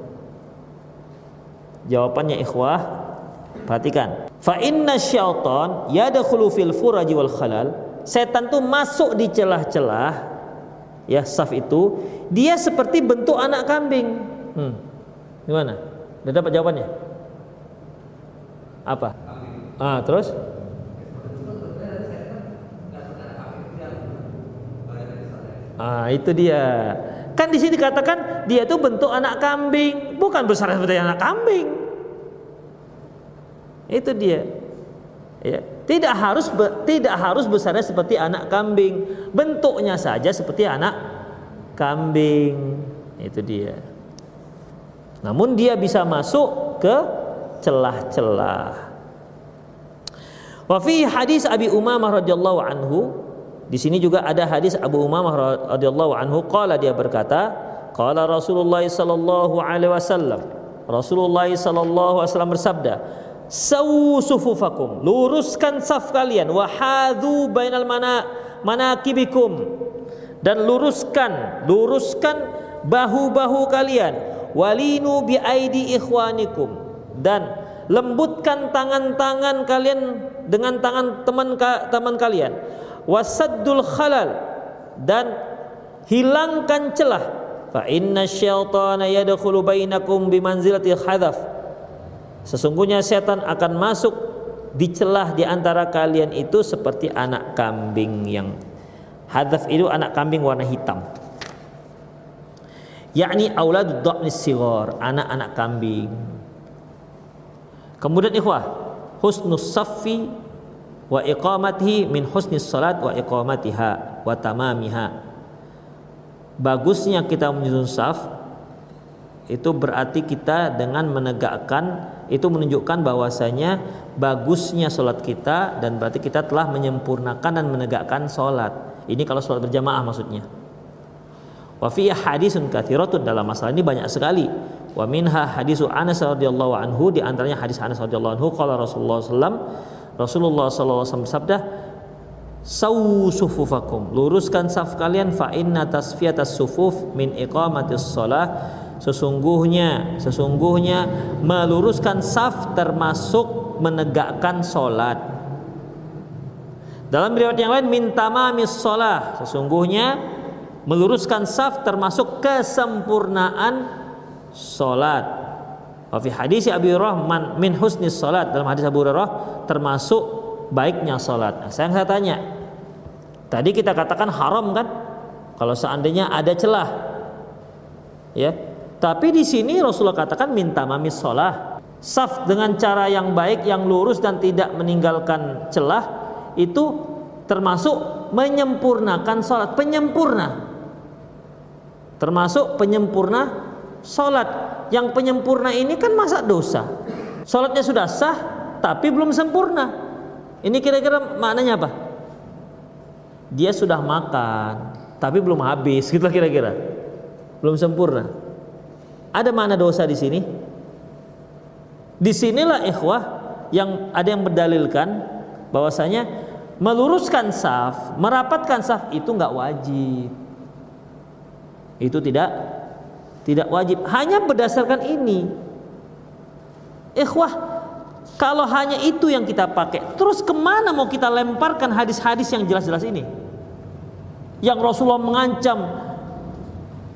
Jawabannya ikhwah, perhatikan. Fa inna syaitan yadkhulu fil furaji wal khalal. Setan tuh masuk di celah-celah ya saf itu dia seperti bentuk anak kambing. Hmm. Gimana? Udah dapat jawabannya? Apa? Ah, terus? Ah, itu dia. Kan di sini katakan dia itu bentuk anak kambing, bukan besar seperti anak kambing. Itu dia. Ya, tidak harus tidak harus besarnya seperti anak kambing, bentuknya saja seperti anak kambing. Itu dia. Namun dia bisa masuk ke celah-celah. Wa fi hadis Abi Umamah radhiyallahu anhu di sini juga ada hadis Abu Umamah radhiyallahu anhu qala dia berkata qala Rasulullah sallallahu alaihi wasallam Rasulullah sallallahu alaihi wasallam bersabda sawu sufufakum. Luruskan saf kalian. Wahadu bainal mana manakibikum. Dan luruskan luruskan bahu-bahu kalian. Walinu bi aidi ikhwanikum. Dan lembutkan tangan-tangan kalian dengan tangan teman teman kalian. Wasaddul khalal. Dan hilangkan celah. Fa inna syaitana yadkhulu bainakum bimanzilati hadaf sesungguhnya setan akan masuk di celah di antara kalian itu seperti anak kambing yang hadaf itu anak kambing warna hitam yakni auladud dha'nis sighar anak-anak kambing Kemudian ikhwah, husnus saffi wa iqamatihi min husnis salat wa iqamatiha wa tamamiha. Bagusnya kita menyusun saf itu berarti kita dengan menegakkan itu menunjukkan bahwasanya bagusnya sholat kita dan berarti kita telah menyempurnakan dan menegakkan sholat. Ini kalau sholat berjamaah maksudnya. Wa fi hadisun kathiratun dalam masalah ini banyak sekali Wa minha hadisu Anas radhiyallahu anhu di antaranya hadis Anas radhiyallahu anhu qala Rasulullah sallam Rasulullah sallallahu alaihi wasallam sabda Sawu sufufakum luruskan saf kalian fa inna tasfiyatas sufuf min iqamatis shalah sesungguhnya sesungguhnya meluruskan saf termasuk menegakkan salat dalam riwayat yang lain minta mamis shalah sesungguhnya meluruskan saf termasuk kesempurnaan salat. Wa fi hadis Abi Hurairah min husni salat dalam hadis Abu Hurairah termasuk baiknya salat. Nah, saya saya tanya. Tadi kita katakan haram kan? Kalau seandainya ada celah. Ya. Tapi di sini Rasulullah katakan minta mamis salat. Saf dengan cara yang baik, yang lurus dan tidak meninggalkan celah itu termasuk menyempurnakan salat, penyempurna. Termasuk penyempurna Salat yang penyempurna ini kan masa dosa. Salatnya sudah sah tapi belum sempurna. Ini kira-kira maknanya apa? Dia sudah makan tapi belum habis gitu kira-kira. Belum sempurna. Ada mana dosa di sini? Di sinilah ikhwah yang ada yang berdalilkan bahwasanya meluruskan saf, merapatkan saf itu nggak wajib. Itu tidak tidak wajib hanya berdasarkan ini ikhwah kalau hanya itu yang kita pakai terus ke mana mau kita lemparkan hadis-hadis yang jelas-jelas ini yang Rasulullah mengancam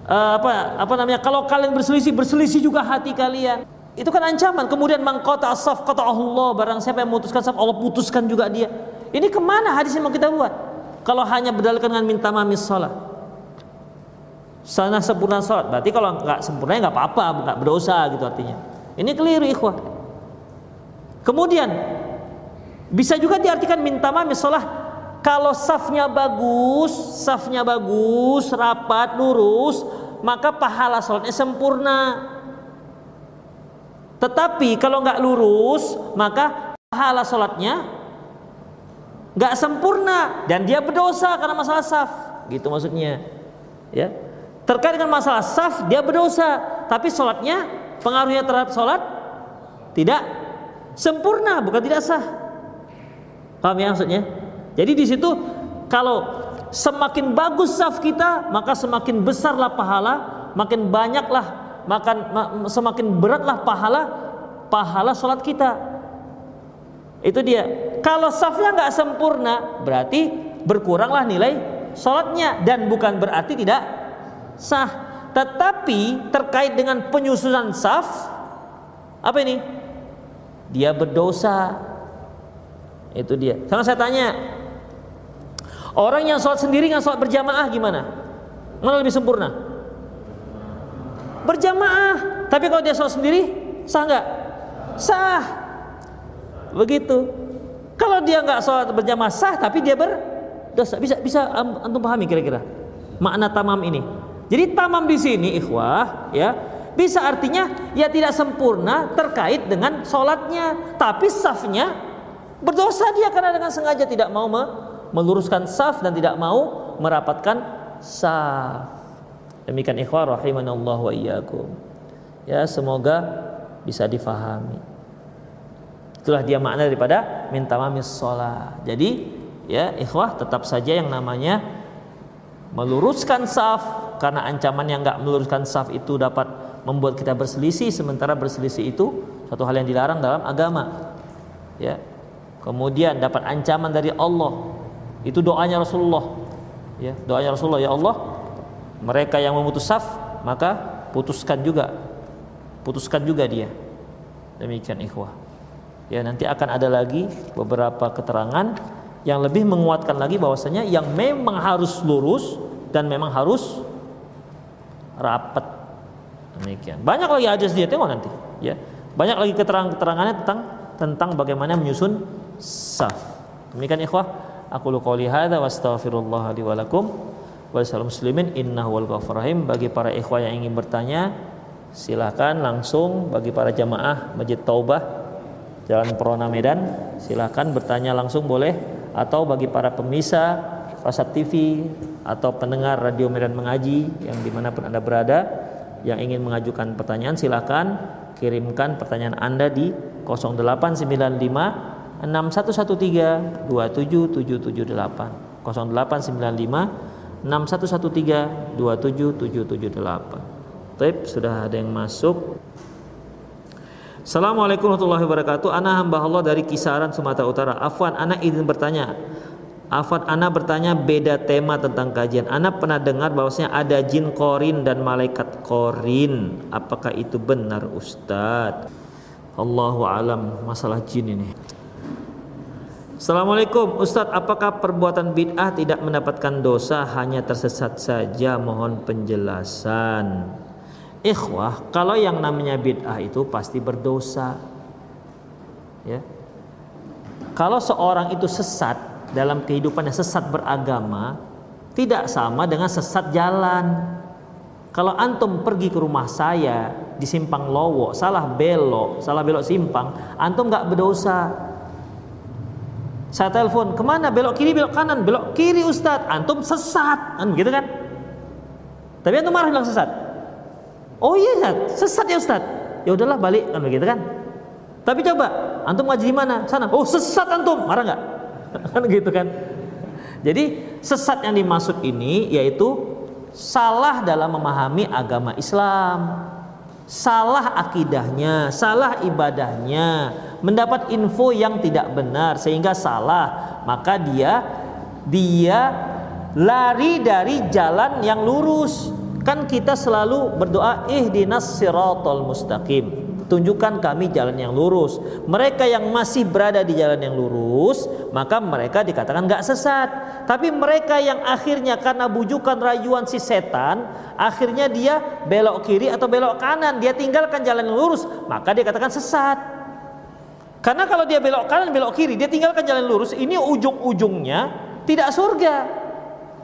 uh, apa apa namanya kalau kalian berselisih berselisih juga hati kalian. Itu kan ancaman. Kemudian mangkota asaf kata Allah barang siapa yang memutuskan saf Allah putuskan juga dia. Ini ke mana hadis yang mau kita buat? Kalau hanya berdalilkan dengan minta mamis salat sana sempurna sholat. Berarti kalau nggak sempurna nggak apa-apa nggak berdosa gitu artinya. Ini keliru ikhwah kemudian bisa juga diartikan minta maaf sholat. Kalau safnya bagus safnya bagus rapat lurus maka pahala sholatnya sempurna. Tetapi kalau nggak lurus maka pahala sholatnya nggak sempurna. Dan dia berdosa karena masalah saf. Gitu maksudnya. Ya. Terkait dengan masalah saf dia berdosa. Tapi sholatnya pengaruhnya terhadap sholat tidak sempurna bukan tidak sah. Paham ya maksudnya? Jadi di situ kalau semakin bagus saf kita maka semakin besarlah pahala makin banyaklah makan semakin beratlah pahala pahala sholat kita itu dia kalau safnya nggak sempurna berarti berkuranglah nilai sholatnya dan bukan berarti tidak sah. Tetapi terkait dengan penyusunan saf, apa ini? Dia berdosa. Itu dia. Sekarang saya tanya, orang yang sholat sendiri dengan sholat berjamaah gimana? Mana lebih sempurna? Berjamaah. Tapi kalau dia sholat sendiri, sah nggak? Sah. Begitu. Kalau dia nggak sholat berjamaah sah, tapi dia berdosa. Bisa bisa antum pahami kira-kira makna tamam ini? Jadi tamam di sini ikhwah ya bisa artinya ya tidak sempurna terkait dengan sholatnya tapi safnya berdosa dia karena dengan sengaja tidak mau meluruskan saf dan tidak mau merapatkan saf. Demikian ikhwah rahimanallah wa iyyakum. Ya semoga bisa difahami. Itulah dia makna daripada minta mamis sholat. Jadi ya ikhwah tetap saja yang namanya meluruskan saf karena ancaman yang nggak meluruskan saf itu dapat membuat kita berselisih sementara berselisih itu satu hal yang dilarang dalam agama. Ya kemudian dapat ancaman dari Allah itu doanya Rasulullah. Ya doanya Rasulullah. Ya Allah mereka yang memutus saf maka putuskan juga. Putuskan juga dia. Demikian ikhwah. Ya nanti akan ada lagi beberapa keterangan yang lebih menguatkan lagi bahwasanya yang memang harus lurus dan memang harus rapat. Demikian. Banyak lagi hadis dia tengok nanti. Ya banyak lagi keterangan-keterangannya tentang tentang bagaimana menyusun saf. Demikian ikhwah aku qouli hadza wa astaghfirullah li wa lakum wa muslimin. Innahu wal rahim. Bagi para ikhwah yang ingin bertanya silahkan langsung bagi para jamaah Masjid Taubah Jalan Perona Medan silahkan bertanya langsung boleh. Atau bagi para pemirsa Pasat TV atau pendengar Radio Medan Mengaji yang di mana pun anda berada yang ingin mengajukan pertanyaan silahkan kirimkan pertanyaan anda di 0895 6113 27778 0895 6113 27778 Taib sudah ada yang masuk. Assalamualaikum warahmatullahi wabarakatuh. Ana hamba Allah dari kisaran Sumatera Utara. Afwan, ana izin bertanya. Afwan, ana bertanya beda tema tentang kajian. Ana pernah dengar bahwasanya ada jin korin dan malaikat korin. Apakah itu benar Ustadz? Allahu alam masalah jin ini. Assalamualaikum Ustadz apakah perbuatan bid'ah tidak mendapatkan dosa hanya tersesat saja mohon penjelasan Ikhwah, kalau yang namanya bid'ah itu pasti berdosa. Ya. Kalau seorang itu sesat dalam kehidupannya sesat beragama, tidak sama dengan sesat jalan. Kalau antum pergi ke rumah saya di simpang Lowo, salah belok, salah belok simpang, antum nggak berdosa. Saya telepon, ke mana? Belok kiri, belok kanan, belok kiri Ustadz. Antum sesat, kan begitu kan? Tapi antum marah bilang sesat. Oh iya Ustaz, sesat ya Ustaz. Ya udahlah balik kan begitu kan. Tapi coba antum ngaji di mana? Sana. Oh sesat antum, marah nggak? kan gitu kan. Jadi sesat yang dimaksud ini yaitu salah dalam memahami agama Islam. Salah akidahnya, salah ibadahnya, mendapat info yang tidak benar sehingga salah, maka dia dia lari dari jalan yang lurus Kan kita selalu berdoa ihdinas siratal mustaqim. Tunjukkan kami jalan yang lurus. Mereka yang masih berada di jalan yang lurus, maka mereka dikatakan nggak sesat. Tapi mereka yang akhirnya karena bujukan rayuan si setan, akhirnya dia belok kiri atau belok kanan, dia tinggalkan jalan yang lurus, maka dia katakan sesat. Karena kalau dia belok kanan, belok kiri, dia tinggalkan jalan lurus, ini ujung-ujungnya tidak surga.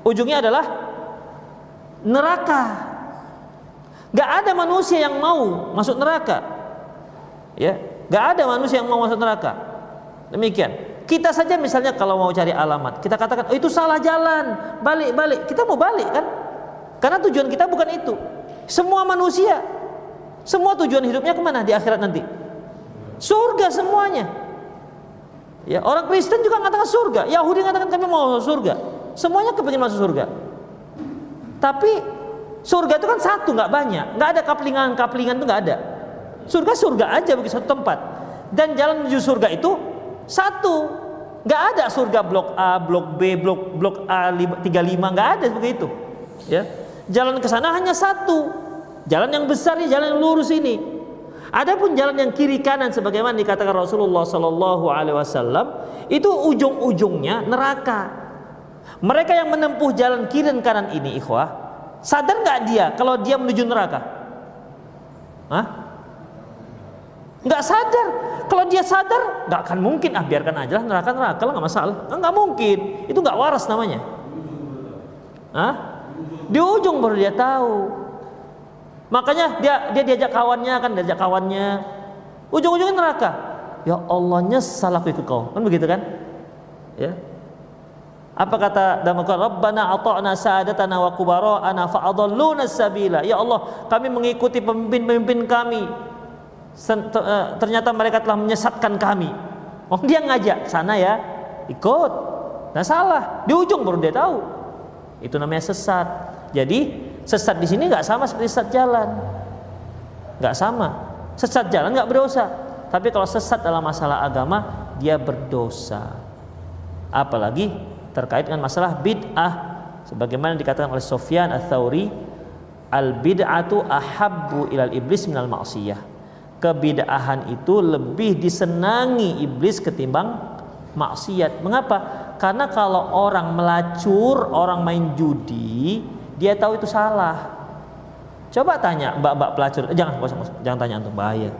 Ujungnya adalah neraka. Gak ada manusia yang mau masuk neraka. Ya, gak ada manusia yang mau masuk neraka. Demikian. Kita saja misalnya kalau mau cari alamat, kita katakan, oh itu salah jalan, balik balik. Kita mau balik kan? Karena tujuan kita bukan itu. Semua manusia, semua tujuan hidupnya ke mana di akhirat nanti? Surga semuanya. Ya, orang Kristen juga mengatakan surga, Yahudi mengatakan kami mau masuk surga. Semuanya kepingin masuk surga. Tapi surga itu kan satu, nggak banyak, nggak ada kaplingan-kaplingan itu nggak ada. Surga surga aja bagi satu tempat. Dan jalan menuju surga itu satu, nggak ada surga blok A, blok B, blok blok A 35 nggak ada seperti itu. Ya, jalan ke sana hanya satu, jalan yang besar ini, jalan yang lurus ini. Adapun jalan yang kiri kanan sebagaimana dikatakan Rasulullah Sallallahu Alaihi Wasallam itu ujung-ujungnya neraka. Mereka yang menempuh jalan kiri dan kanan ini, ikhwah, sadar nggak dia kalau dia menuju neraka? Hah? Nggak sadar. Kalau dia sadar, nggak akan mungkin. Ah, biarkan aja lah neraka neraka lah nggak masalah. Ah, nggak mungkin. Itu nggak waras namanya. Hah? Di ujung baru dia tahu. Makanya dia dia diajak kawannya kan, diajak kawannya. Ujung-ujungnya neraka. Ya Allah nyesal aku ikut kau. Kan begitu kan? Ya. Apa kata dalam? Rabbana ata'na sadatana wa kubara'ana fa'adalluna sabila. Ya Allah, kami mengikuti pemimpin-pemimpin kami. Eh, ternyata mereka telah menyesatkan kami. Oh, dia ngajak sana ya, ikut. Nah salah, di ujung baru dia tahu. Itu namanya sesat. Jadi sesat di sini nggak sama seperti sesat jalan, nggak sama. Sesat jalan nggak berdosa, tapi kalau sesat dalam masalah agama dia berdosa. Apalagi terkait dengan masalah bid'ah. Sebagaimana dikatakan oleh Sofyan Ats-Tsauri, al bid'atu ahabbu ilal iblis minal ma'siyah. Kebid'ahan itu lebih disenangi iblis ketimbang maksiat. Mengapa? Karena kalau orang melacur, orang main judi, dia tahu itu salah. Coba tanya mbak-mbak pelacur, eh, jangan jangan, jangan tanya untuk bahaya.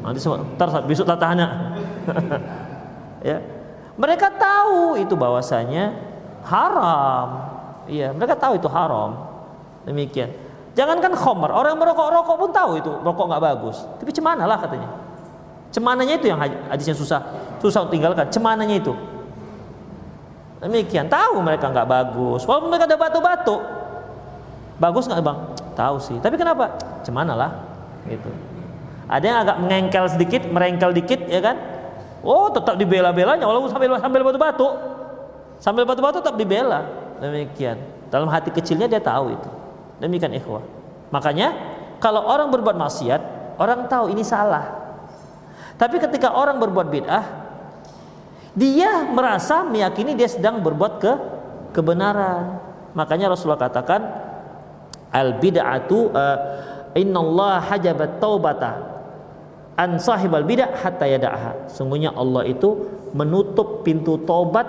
Nanti ntar besok tak tanya. ya. Mereka tahu itu bahwasanya haram. Iya, mereka tahu itu haram. Demikian. Jangankan khomer, orang yang merokok-rokok pun tahu itu rokok nggak bagus. Tapi cemana lah katanya. Cemananya itu yang hadisnya susah, susah untuk tinggalkan. Cemananya itu. Demikian tahu mereka nggak bagus. Walaupun mereka ada batu-batu, bagus nggak bang? Tahu sih. Tapi kenapa? Cemana lah, gitu. Ada yang agak mengengkel sedikit, merengkel dikit, ya kan? Oh, tetap dibela-belanya walaupun sambil sambil batu-batu. Sambil batu-batu tetap dibela. Demikian. Dalam hati kecilnya dia tahu itu. Demikian ikhwah. Makanya kalau orang berbuat maksiat, orang tahu ini salah. Tapi ketika orang berbuat bid'ah, dia merasa meyakini dia sedang berbuat ke kebenaran. Makanya Rasulullah katakan al bid'atu uh, Allah hajabat taubata an sahibal bid'ah hatta yada'ha. Sungguhnya Allah itu menutup pintu taubat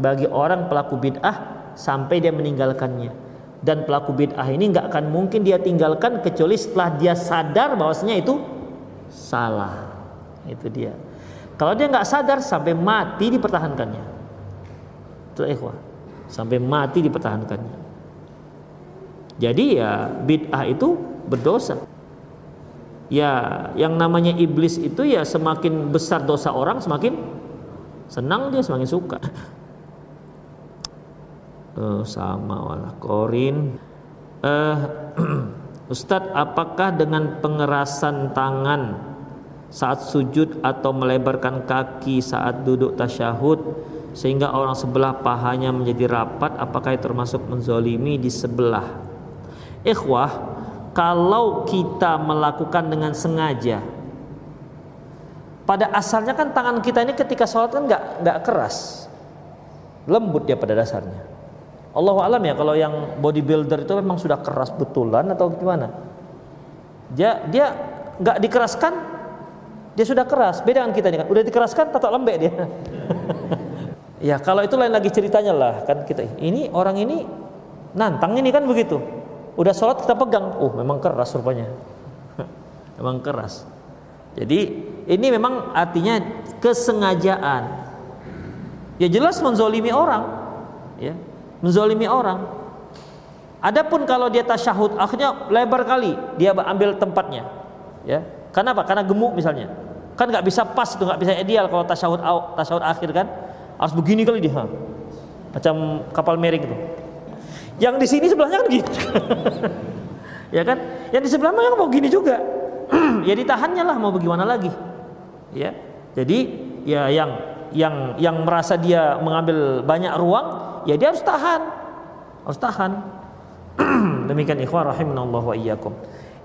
bagi orang pelaku bid'ah sampai dia meninggalkannya. Dan pelaku bid'ah ini nggak akan mungkin dia tinggalkan kecuali setelah dia sadar bahwasanya itu salah. Itu dia. Kalau dia nggak sadar sampai mati dipertahankannya. Itu ikhwah. Sampai mati dipertahankannya. Jadi ya bid'ah itu berdosa. Ya, yang namanya iblis itu ya semakin besar dosa orang semakin senang dia semakin suka. Oh, sama wala korin. Uh, Ustadz, apakah dengan pengerasan tangan saat sujud atau melebarkan kaki saat duduk tasyahud sehingga orang sebelah pahanya menjadi rapat apakah itu termasuk menzolimi di sebelah? Ikhwah kalau kita melakukan dengan sengaja pada asalnya kan tangan kita ini ketika sholat kan nggak nggak keras. Lembut dia pada dasarnya Allah alam ya kalau yang bodybuilder itu memang sudah keras betulan atau gimana dia dia nggak dikeraskan dia sudah keras, beda dengan kita ini kan. Udah dikeraskan tetap lembek dia. ya, kalau itu lain lagi ceritanya lah kan kita. Ini orang ini nantang ini kan begitu. Udah sholat kita pegang, oh memang keras rupanya. memang keras. Jadi ini memang artinya kesengajaan. Ya jelas menzolimi orang, ya menzolimi orang. Adapun kalau dia tasyahud akhirnya lebar kali dia ambil tempatnya, ya karena apa? Karena gemuk misalnya. Kan nggak bisa pas itu, nggak bisa ideal kalau tasyahud tasyahud akhir kan. Harus begini kali dia. Macam kapal mering itu. Yang di sini sebelahnya kan gitu. ya kan? Yang di sebelah mau gini juga. ya ditahannya lah mau bagaimana lagi. Ya. Jadi ya yang yang yang merasa dia mengambil banyak ruang, ya dia harus tahan. Harus tahan. Demikian ikhwah rahimanallahu wa iyyakum.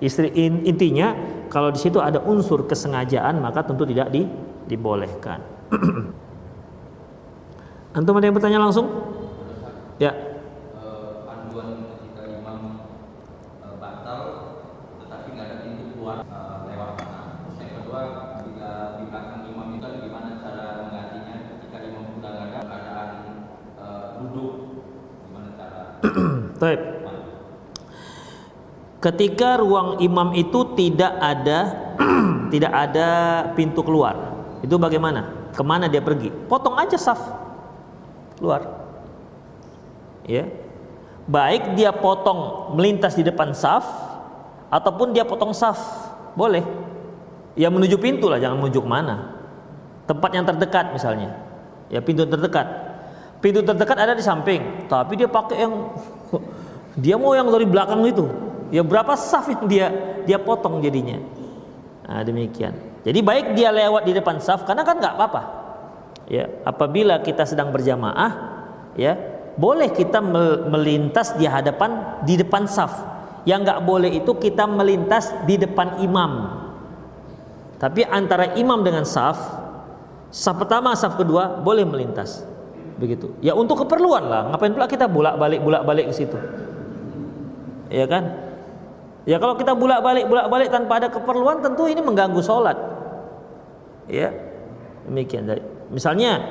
Istri intinya kalau di situ ada unsur kesengajaan maka tentu tidak di, dibolehkan. Antum ada yang bertanya langsung? Ya. Baik ketika ruang imam itu tidak ada tidak ada pintu keluar itu bagaimana? Ke mana dia pergi? Potong aja saf keluar. Ya. Baik dia potong melintas di depan saf ataupun dia potong saf. Boleh. Ya menuju pintu lah jangan menuju mana tempat yang terdekat misalnya. Ya pintu terdekat. Pintu terdekat ada di samping tapi dia pakai yang dia mau yang dari belakang itu? Ya berapa saf yang dia? Dia potong jadinya. Nah, demikian. Jadi baik dia lewat di depan saf karena kan nggak apa-apa. Ya apabila kita sedang berjamaah ya boleh kita melintas di hadapan di depan saf. Yang nggak boleh itu kita melintas di depan imam. Tapi antara imam dengan saf saf pertama saf kedua boleh melintas begitu. Ya untuk keperluan lah. Ngapain pula kita bolak balik bolak balik ke situ? Ya kan? Ya kalau kita bolak balik bolak balik tanpa ada keperluan tentu ini mengganggu sholat. Ya? Demikian. Misalnya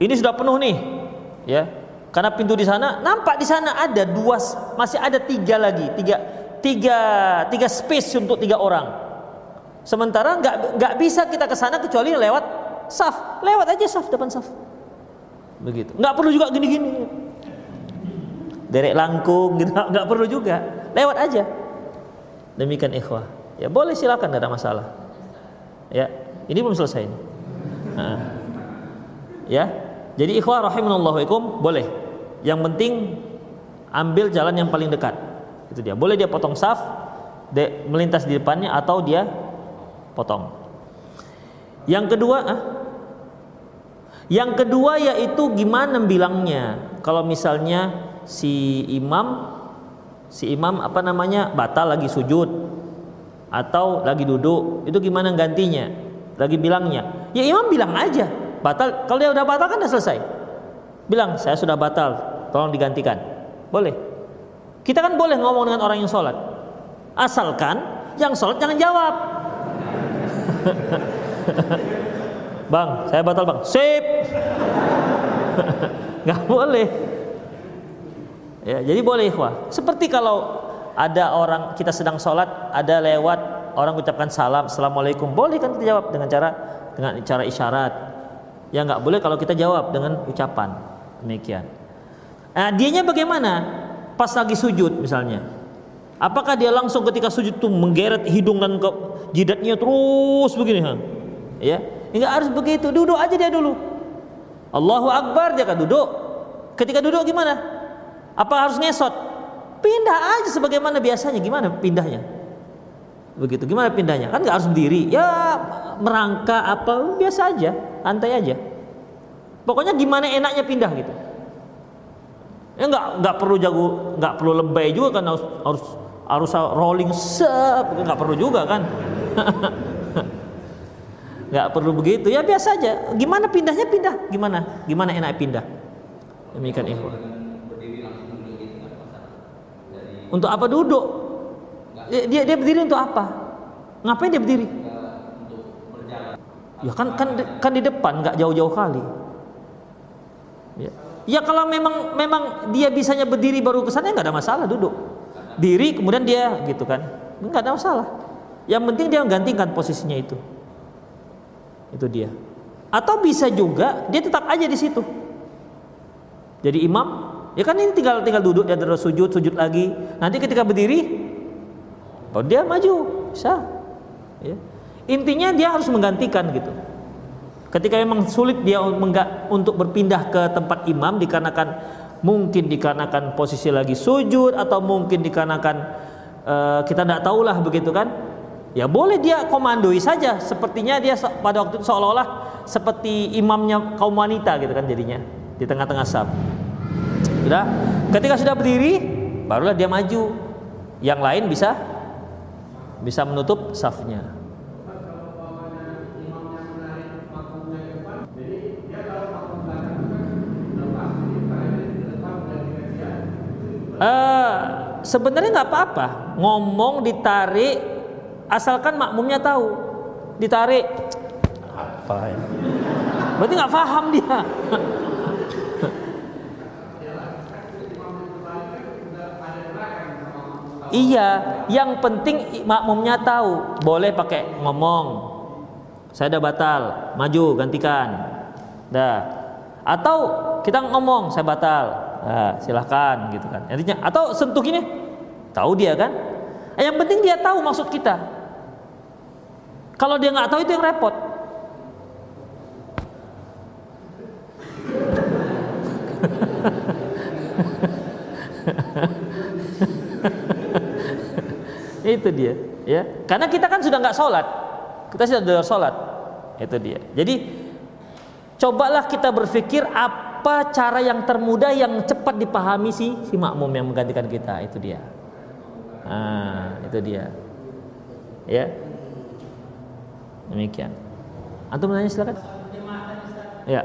ini sudah penuh nih. Ya? Karena pintu di sana nampak di sana ada dua masih ada tiga lagi. Tiga tiga tiga space untuk tiga orang. Sementara nggak nggak bisa kita ke sana kecuali lewat saf. Lewat aja saf depan saf begitu nggak perlu juga gini-gini derek langkung gitu nggak perlu juga lewat aja demikian ikhwah ya boleh silakan tidak ada masalah ya ini belum selesai ini nah. ya jadi ikhwah rahimanallahu boleh. Yang penting ambil jalan yang paling dekat. Itu dia. Boleh dia potong saf, de, melintas di depannya atau dia potong. Yang kedua, ah, yang kedua yaitu gimana bilangnya. Kalau misalnya si imam si imam apa namanya batal lagi sujud atau lagi duduk, itu gimana gantinya? Lagi bilangnya. Ya imam bilang aja, batal kalau dia udah batal kan udah selesai bilang saya sudah batal tolong digantikan boleh kita kan boleh ngomong dengan orang yang sholat asalkan yang sholat jangan jawab bang saya batal bang sip nggak boleh ya jadi boleh wah seperti kalau ada orang kita sedang sholat ada lewat orang ucapkan salam assalamualaikum boleh kan kita jawab dengan cara dengan cara isyarat Ya nggak boleh kalau kita jawab dengan ucapan. Demikian. Nah, dianya bagaimana? Pas lagi sujud misalnya. Apakah dia langsung ketika sujud itu menggeret hidung dan ke jidatnya terus begini? Ya, enggak harus begitu. Duduk aja dia dulu. Allahu Akbar dia kan duduk. Ketika duduk gimana? Apa harus ngesot? Pindah aja sebagaimana biasanya. Gimana pindahnya? Begitu. Gimana pindahnya? Kan nggak harus berdiri. Ya merangka apa biasa aja santai aja pokoknya gimana enaknya pindah gitu ya nggak nggak perlu jago nggak perlu lebay juga kan harus harus harus rolling sep nggak perlu juga kan nggak perlu begitu ya biasa aja gimana pindahnya pindah gimana gimana enak pindah demikian ikhwan untuk apa duduk dia dia berdiri untuk apa ngapain dia berdiri Ya kan kan kan di depan nggak jauh-jauh kali. Ya. ya kalau memang memang dia bisanya berdiri baru ke sana nggak ada masalah duduk. Diri kemudian dia gitu kan. nggak ada masalah. Yang penting dia menggantikan posisinya itu. Itu dia. Atau bisa juga dia tetap aja di situ. Jadi imam, ya kan ini tinggal tinggal duduk dia terus sujud, sujud lagi. Nanti ketika berdiri, baru dia maju, bisa. Ya. Intinya dia harus menggantikan gitu. Ketika memang sulit dia untuk berpindah ke tempat imam dikarenakan mungkin dikarenakan posisi lagi sujud atau mungkin dikarenakan uh, kita tidak tahulah begitu kan. Ya boleh dia komandoi saja sepertinya dia pada waktu itu seolah-olah seperti imamnya kaum wanita gitu kan jadinya di tengah-tengah saf. Sudah, ketika sudah berdiri barulah dia maju. Yang lain bisa bisa menutup safnya. uh, sebenarnya nggak apa-apa ngomong ditarik asalkan makmumnya tahu ditarik. Apa ya berarti nggak paham dia. Iya yang penting makmumnya tahu boleh pakai ngomong. Saya udah batal maju gantikan. Dah. Atau kita ngomong saya batal. Nah, silahkan gitu kan. Artinya atau sentuh ini tahu dia kan? Yang penting dia tahu maksud kita. Kalau dia nggak tahu itu yang repot. itu dia ya. Karena kita kan sudah nggak sholat. Kita sudah sholat. Itu dia. Jadi cobalah kita berpikir apa cara yang termudah yang cepat dipahami si si makmum yang menggantikan kita. Itu dia. Ah itu dia. Ya demikian antum nanya silakan ya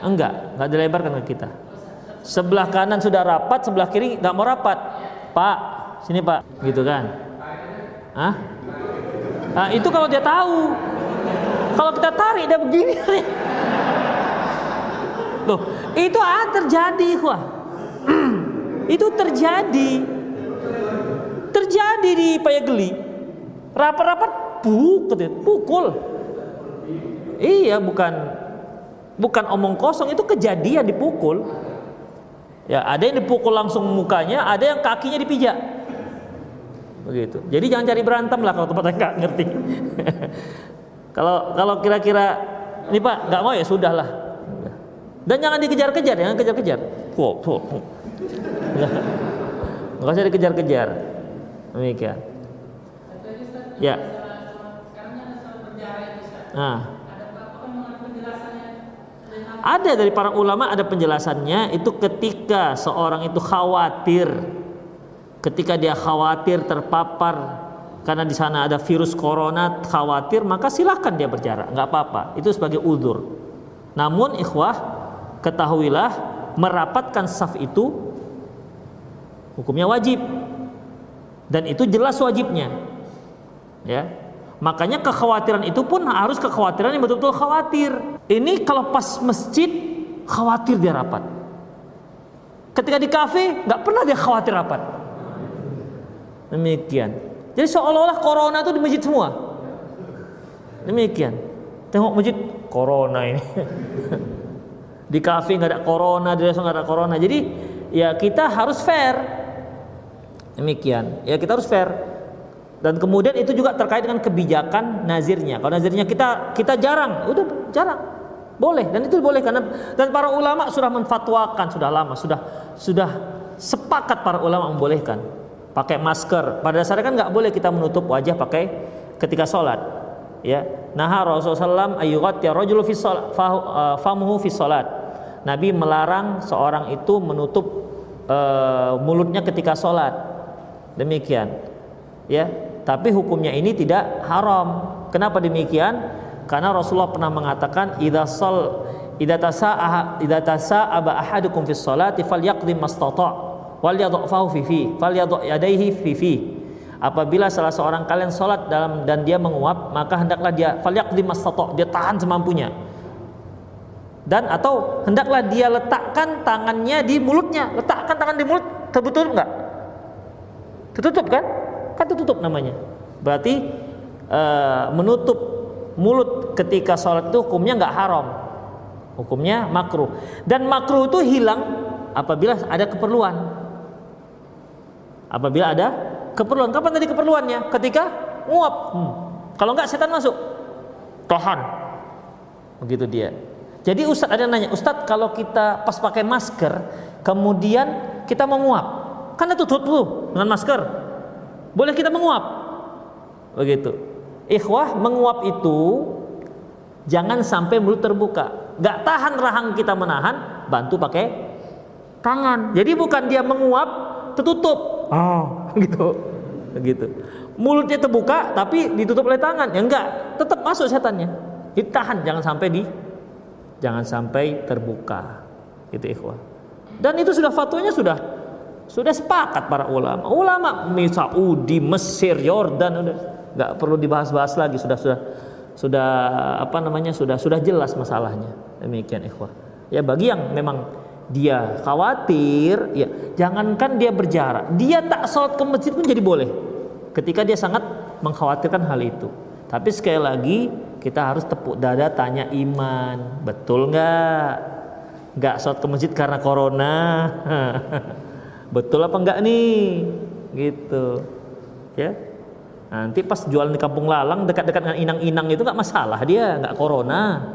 enggak enggak dilebarkan ke kita sebelah kanan sudah rapat sebelah kiri nggak mau rapat pak sini pak gitu kan Hah? Nah, itu kalau dia tahu. Kalau kita tarik dia begini. Loh, itu ah terjadi, wah. Itu terjadi. Terjadi di Payageli. Rapat-rapat pukul, pukul. Iya, bukan bukan omong kosong, itu kejadian dipukul. Ya, ada yang dipukul langsung mukanya, ada yang kakinya dipijak begitu jadi jangan cari berantem lah kalau tempatnya nggak ngerti kalau kalau kira-kira ini pak nggak mau ya sudah lah dan jangan dikejar-kejar jangan kejar-kejar kok nggak usah dikejar-kejar. Demikian ya. Nah. Ada dari para ulama ada penjelasannya itu ketika seorang itu khawatir. Ketika dia khawatir terpapar karena di sana ada virus corona khawatir maka silahkan dia berjarak. Nggak apa-apa. Itu sebagai udur namun ikhwah ketahuilah merapatkan saf itu hukumnya wajib dan itu jelas wajibnya ya makanya kekhawatiran itu pun harus kekhawatiran yang betul-betul khawatir ini kalau pas masjid khawatir dia rapat ketika di kafe nggak pernah dia khawatir rapat Demikian. Jadi seolah-olah corona itu di masjid semua. Demikian. Tengok masjid corona ini. di kafe nggak ada corona, di restoran nggak ada corona. Jadi ya kita harus fair. Demikian. Ya kita harus fair. Dan kemudian itu juga terkait dengan kebijakan nazirnya. Kalau nazirnya kita kita jarang, udah jarang. Boleh dan itu boleh karena dan para ulama sudah menfatwakan sudah lama, sudah sudah sepakat para ulama membolehkan pakai masker. Pada dasarnya kan nggak boleh kita menutup wajah pakai ketika sholat. Ya, nah Rasulullah ayugat ya sholat. Nabi melarang seorang itu menutup uh, mulutnya ketika sholat. Demikian. Ya, tapi hukumnya ini tidak haram. Kenapa demikian? Karena Rasulullah pernah mengatakan idza shol idza tasa idza tasa aba ahadukum fi sholati falyaqdi mastata' wal yadhafahu fi fi fal yadaihi fi fi apabila salah seorang kalian sholat dalam dan dia menguap maka hendaklah dia falyaqdi mastato dia tahan semampunya dan atau hendaklah dia letakkan tangannya di mulutnya letakkan tangan di mulut tertutup enggak tertutup kan kan tertutup namanya berarti uh, menutup mulut ketika sholat itu hukumnya enggak haram hukumnya makruh dan makruh itu hilang apabila ada keperluan apabila ada keperluan. Kapan tadi keperluannya? Ketika nguap. Hmm. Kalau enggak setan masuk. Tahan. Begitu dia. Jadi Ustadz ada yang nanya, Ustadz kalau kita pas pakai masker, kemudian kita menguap, kan itu tutup dengan masker. Boleh kita menguap? Begitu. Ikhwah menguap itu jangan sampai mulut terbuka. Gak tahan rahang kita menahan, bantu pakai tangan. Jadi bukan dia menguap tertutup, oh gitu gitu mulutnya terbuka tapi ditutup oleh tangan ya enggak tetap masuk setannya ditahan jangan sampai di jangan sampai terbuka itu ikhwah dan itu sudah fatwanya sudah sudah sepakat para ulama ulama Saudi Mesir Yordan udah nggak perlu dibahas-bahas lagi sudah sudah sudah apa namanya sudah sudah jelas masalahnya demikian ikhwah ya bagi yang memang dia khawatir, ya jangankan dia berjarak, dia tak sholat ke masjid pun jadi boleh. Ketika dia sangat mengkhawatirkan hal itu. Tapi sekali lagi kita harus tepuk dada tanya iman, betul nggak? Nggak sholat ke masjid karena corona, betul apa enggak nih? Gitu. Ya. Nanti pas jualan di kampung lalang dekat-dekat dengan inang-inang itu enggak masalah dia enggak corona.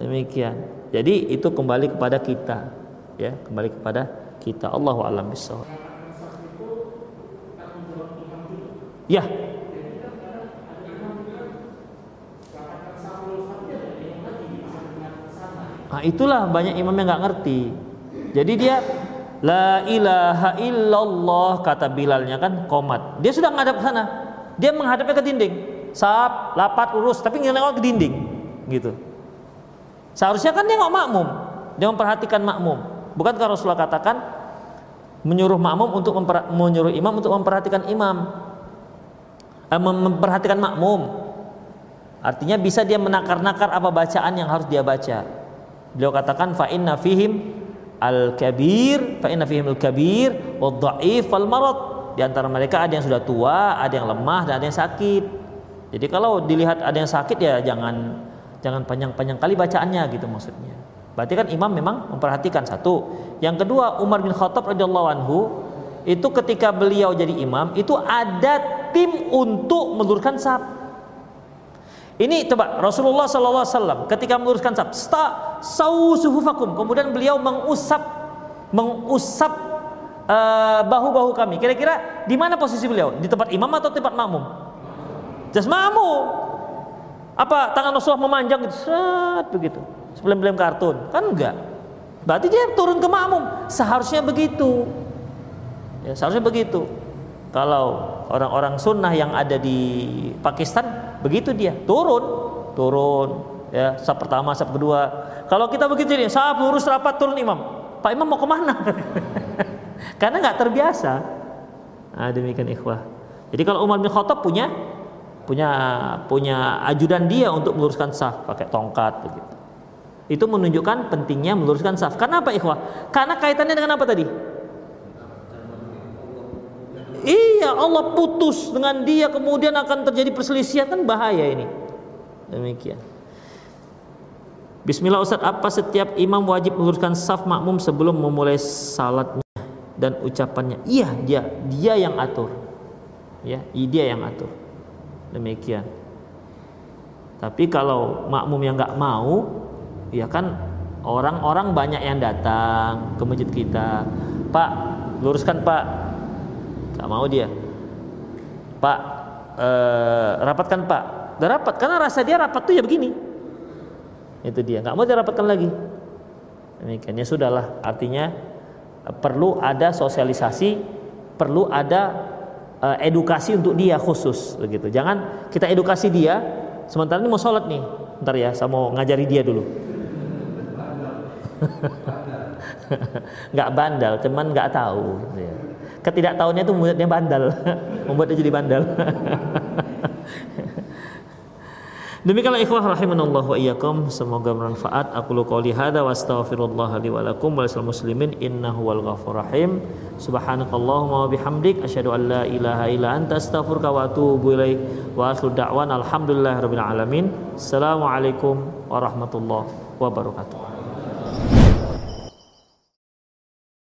Demikian. Jadi itu kembali kepada kita. Ya kembali kepada kita. Allah alam bisawab ya. Nah, itulah banyak imam yang nggak ngerti. Jadi dia La ilaha illallah kata Bilalnya kan komat. Dia sudah ngadap ke sana. Dia menghadapnya ke dinding. Sap, lapat, urus, tapi nengok ke dinding gitu. Seharusnya kan dia nggak makmum. Dia memperhatikan makmum. Bukankah Rasulullah katakan menyuruh makmum untuk menyuruh imam untuk memperhatikan imam, eh, memperhatikan makmum. Artinya bisa dia menakar-nakar apa bacaan yang harus dia baca. Beliau katakan fa inna fihim al-kabir fa inna fihim al-kabir wa dhaif wal marad. Di antara mereka ada yang sudah tua, ada yang lemah dan ada yang sakit. Jadi kalau dilihat ada yang sakit ya jangan jangan panjang-panjang kali bacaannya gitu maksudnya. Berarti kan imam memang memperhatikan satu. Yang kedua Umar bin Khattab radhiyallahu anhu itu ketika beliau jadi imam itu ada tim untuk meluruskan saf. Ini coba Rasulullah SAW ketika meluruskan saf, sta sau. Kemudian beliau mengusap mengusap uh, bahu-bahu kami. Kira-kira di mana posisi beliau? Di tempat imam atau tempat makmum? Jas makmum. Apa tangan Rasulullah memanjang gitu, set begitu. Sebelum-belum kartun. Kan enggak. Berarti dia turun ke makmum. Seharusnya begitu. Ya, seharusnya begitu. Kalau orang-orang sunnah yang ada di Pakistan begitu dia turun, turun ya sab pertama, sab kedua. Kalau kita begitu ini, sab lurus rapat turun imam. Pak imam mau ke mana? Karena nggak terbiasa. Nah, demikian ikhwah. Jadi kalau Umar bin Khattab punya punya punya ajudan dia untuk meluruskan saf pakai tongkat begitu. Itu menunjukkan pentingnya meluruskan saf. Karena apa ikhwah? Karena kaitannya dengan apa tadi? Iya, Allah putus dengan dia kemudian akan terjadi perselisihan kan bahaya ini. Demikian. Bismillah Ustaz, apa setiap imam wajib meluruskan saf makmum sebelum memulai salatnya dan ucapannya? Iya, dia dia yang atur. Ya, dia yang atur demikian tapi kalau makmum yang nggak mau ya kan orang-orang banyak yang datang ke masjid kita pak luruskan pak nggak mau dia pak eh, rapatkan pak udah rapat karena rasa dia rapat tuh ya begini itu dia nggak mau dia rapatkan lagi demikian ya sudahlah artinya perlu ada sosialisasi perlu ada uh, edukasi untuk dia khusus begitu. Jangan kita edukasi dia sementara ini mau sholat nih. Ntar ya, saya mau ngajari dia dulu. nggak bandal, cuman nggak tahu. Gitu ya. Ketidaktahuannya itu membuat dia bandal, membuat dia jadi bandal. Demikianlah ikhwah rahimanallahu wa iyyakum semoga bermanfaat. Aku lu qouli hadza wa astaghfirullah li wa lakum wa muslimin innahu wal ghafur rahim. Subhanakallahumma wa bihamdik asyhadu an la ilaha illa anta astaghfiruka wa atubu ilaik. Wa akhiru da'wan alhamdulillahirabbil alamin. Assalamualaikum warahmatullahi wabarakatuh.